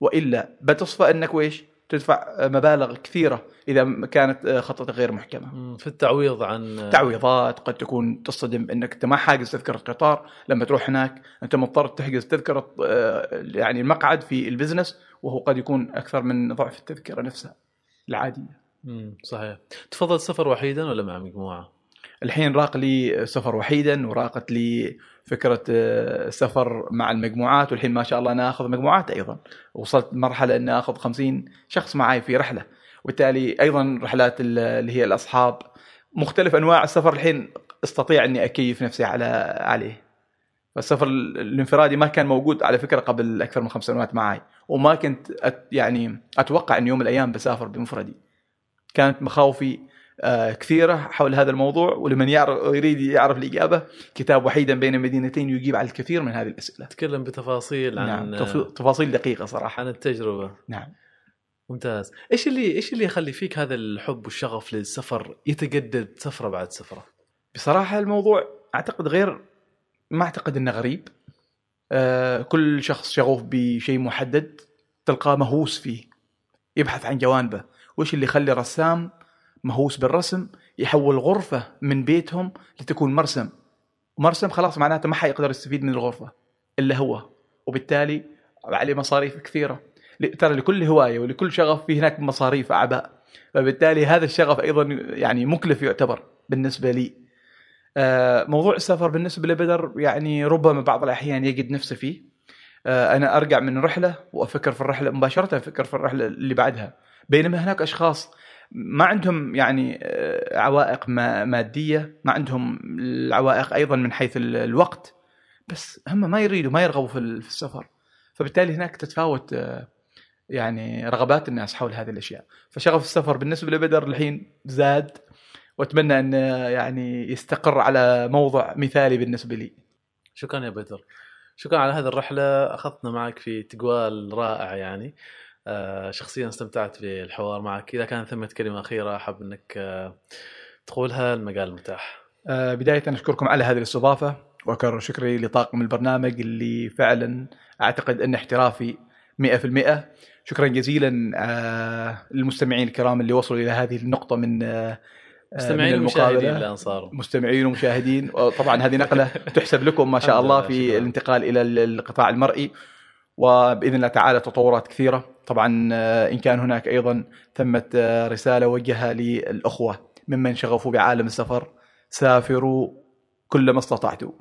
وإلا بتصفى أنك ويش تدفع آه، مبالغ كثيرة إذا كانت آه، خطتك غير محكمة. في التعويض عن تعويضات قد تكون تصطدم أنك أنت ما حاجز تذكرة قطار لما تروح هناك أنت مضطر تحجز تذكرة آه، يعني المقعد في البزنس وهو قد يكون أكثر من ضعف التذكرة نفسها العادية مم. صحيح تفضل السفر وحيدا ولا مع مجموعة؟ الحين راق لي سفر وحيدا وراقت لي فكرة آه، سفر مع المجموعات والحين ما شاء الله أنا آخذ مجموعات أيضا. وصلت مرحلة إني آخذ 50 شخص معي في رحلة. وبالتالي أيضا رحلات ال- اللي هي الأصحاب. مختلف أنواع السفر الحين أستطيع إني أكيف نفسي على عليه. فالسفر ال- الانفرادي ما كان موجود على فكرة قبل أكثر من خمس سنوات معي وما كنت أت يعني أتوقع إن يوم من الأيام بسافر بمفردي. كانت مخاوفي آه، كثيرة حول هذا الموضوع ولمن يعرف يريد يعرف الإجابة كتاب وحيدا بين مدينتين يجيب على الكثير من هذه الأسئلة. تكلم بتفاصيل عن نعم تف- تفاصيل دقيقة صراحة. عن التجربة. نعم. ممتاز. إيش اللي إيش اللي يخلي فيك هذا الحب والشغف للسفر يتجدد سفرة بعد سفرة؟ بصراحة الموضوع أعتقد غير ما أعتقد إنه غريب. آه، كل شخص شغوف بشيء محدد تلقاه مهووس فيه يبحث عن جوانبه. وش اللي يخلي رسام مهووس بالرسم يحول غرفة من بيتهم لتكون مرسم. مرسم خلاص معناته ما حيقدر يستفيد من الغرفة إلا هو. وبالتالي عليه مصاريف كثيرة. ل- ترى لكل هواية ولكل شغف في هناك مصاريف أعباء. فبالتالي هذا الشغف أيضا يعني مكلف يعتبر بالنسبة لي. آه، موضوع السفر بالنسبة لبدر يعني ربما بعض الأحيان يجد نفسه فيه. آه، أنا أرجع من رحلة وأفكر في الرحلة مباشرة أفكر في الرحلة اللي بعدها. بينما هناك أشخاص ما عندهم يعني آه، عوائق ما- مادية ما عندهم العوائق أيضا من حيث ال- الوقت. بس هم ما يريدوا ما يرغبوا في ال- في السفر. فبالتالي هناك تتفاوت آه، يعني رغبات الناس حول هذه الأشياء. فشغف السفر بالنسبة لبدر الحين زاد وأتمنى انه يعني يستقر على موضع مثالي بالنسبة لي. شكرا يا بدر. شكرا على هذه الرحلة. اخذتنا معك في تقوال رائع يعني. آه، شخصيا استمتعت بالحوار معك. إذا كان ثمة كلمة أخيرة أحب إنك آه، تقولها المجال متاح آه، بداية أشكركم على هذه الاستضافة وأكرر شكري لطاقم البرنامج اللي فعلا أعتقد أن احترافي 100% شكرا جزيلا آه، للمستمعين الكرام اللي وصلوا إلى هذه النقطة من آه، آه، مستمعين من ومشاهدين المقابلة. لانصاره مستمعين ومشاهدين. طبعا هذه نقلة تحسب لكم ما شاء الله لله، في. الانتقال إلى القطاع المرئي. وبإذن الله تعالى تطورات كثيرة. طبعا آه، إن كان هناك أيضا ثمة آه، رسالة وجهها للأخوة. ممن شغفوا بعالم السفر سافروا كل ما استطعتوا.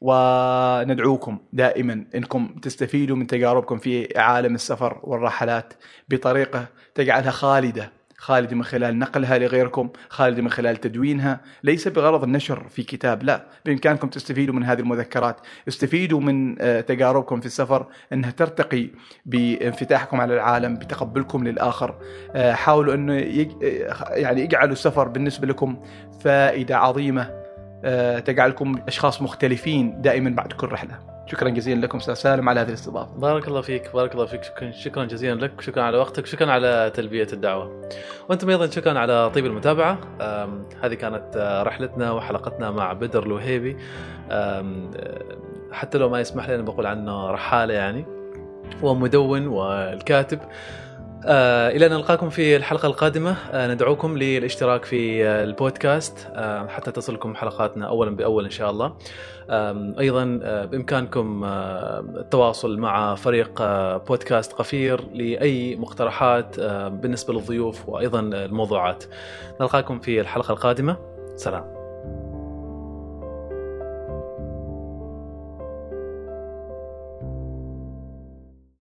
وندعوكم دائما إنكم تستفيدوا من تجاربكم في عالم السفر والرحلات بطريقة تجعلها خالدة. خالدة من خلال نقلها لغيركم خالدة من خلال تدوينها. ليس بغرض النشر في كتاب لا. بإمكانكم تستفيدوا من هذه المذكرات. استفيدوا من آه، تجاربكم في السفر أنها ترتقي بانفتاحكم على العالم بتقبلكم للآخر. آه، حاولوا أنه. آه، يعني يجعلوا السفر بالنسبة لكم فائدة عظيمة. تجعلكم أشخاص مختلفين دائما بعد كل رحلة. شكرا جزيلا لكم أستاذ سالم على هذه الاستضافة. بارك الله فيك بارك الله فيك. شكرا شكرا جزيلا لك. شكرا على وقتك. شكرا على تلبية الدعوة. وأنتم أيضا شكرا على طيب المتابعة. هذه كانت آه، رحلتنا وحلقتنا مع بدر الوهيبي. حتى لو ما يسمح لي أنا بقول عنه رحالة يعني. هو مدون والكاتب. آه إلى أن نلقاكم في الحلقة القادمة. آه ندعوكم للاشتراك في آه البودكاست. حتى تصلكم حلقاتنا اولا بأول إن شاء الله. أيضا بإمكانكم التواصل مع فريق بودكاست قفير لأي مقترحات بالنسبة للضيوف وأيضا الموضوعات. نلقاكم في الحلقة القادمة. سلام.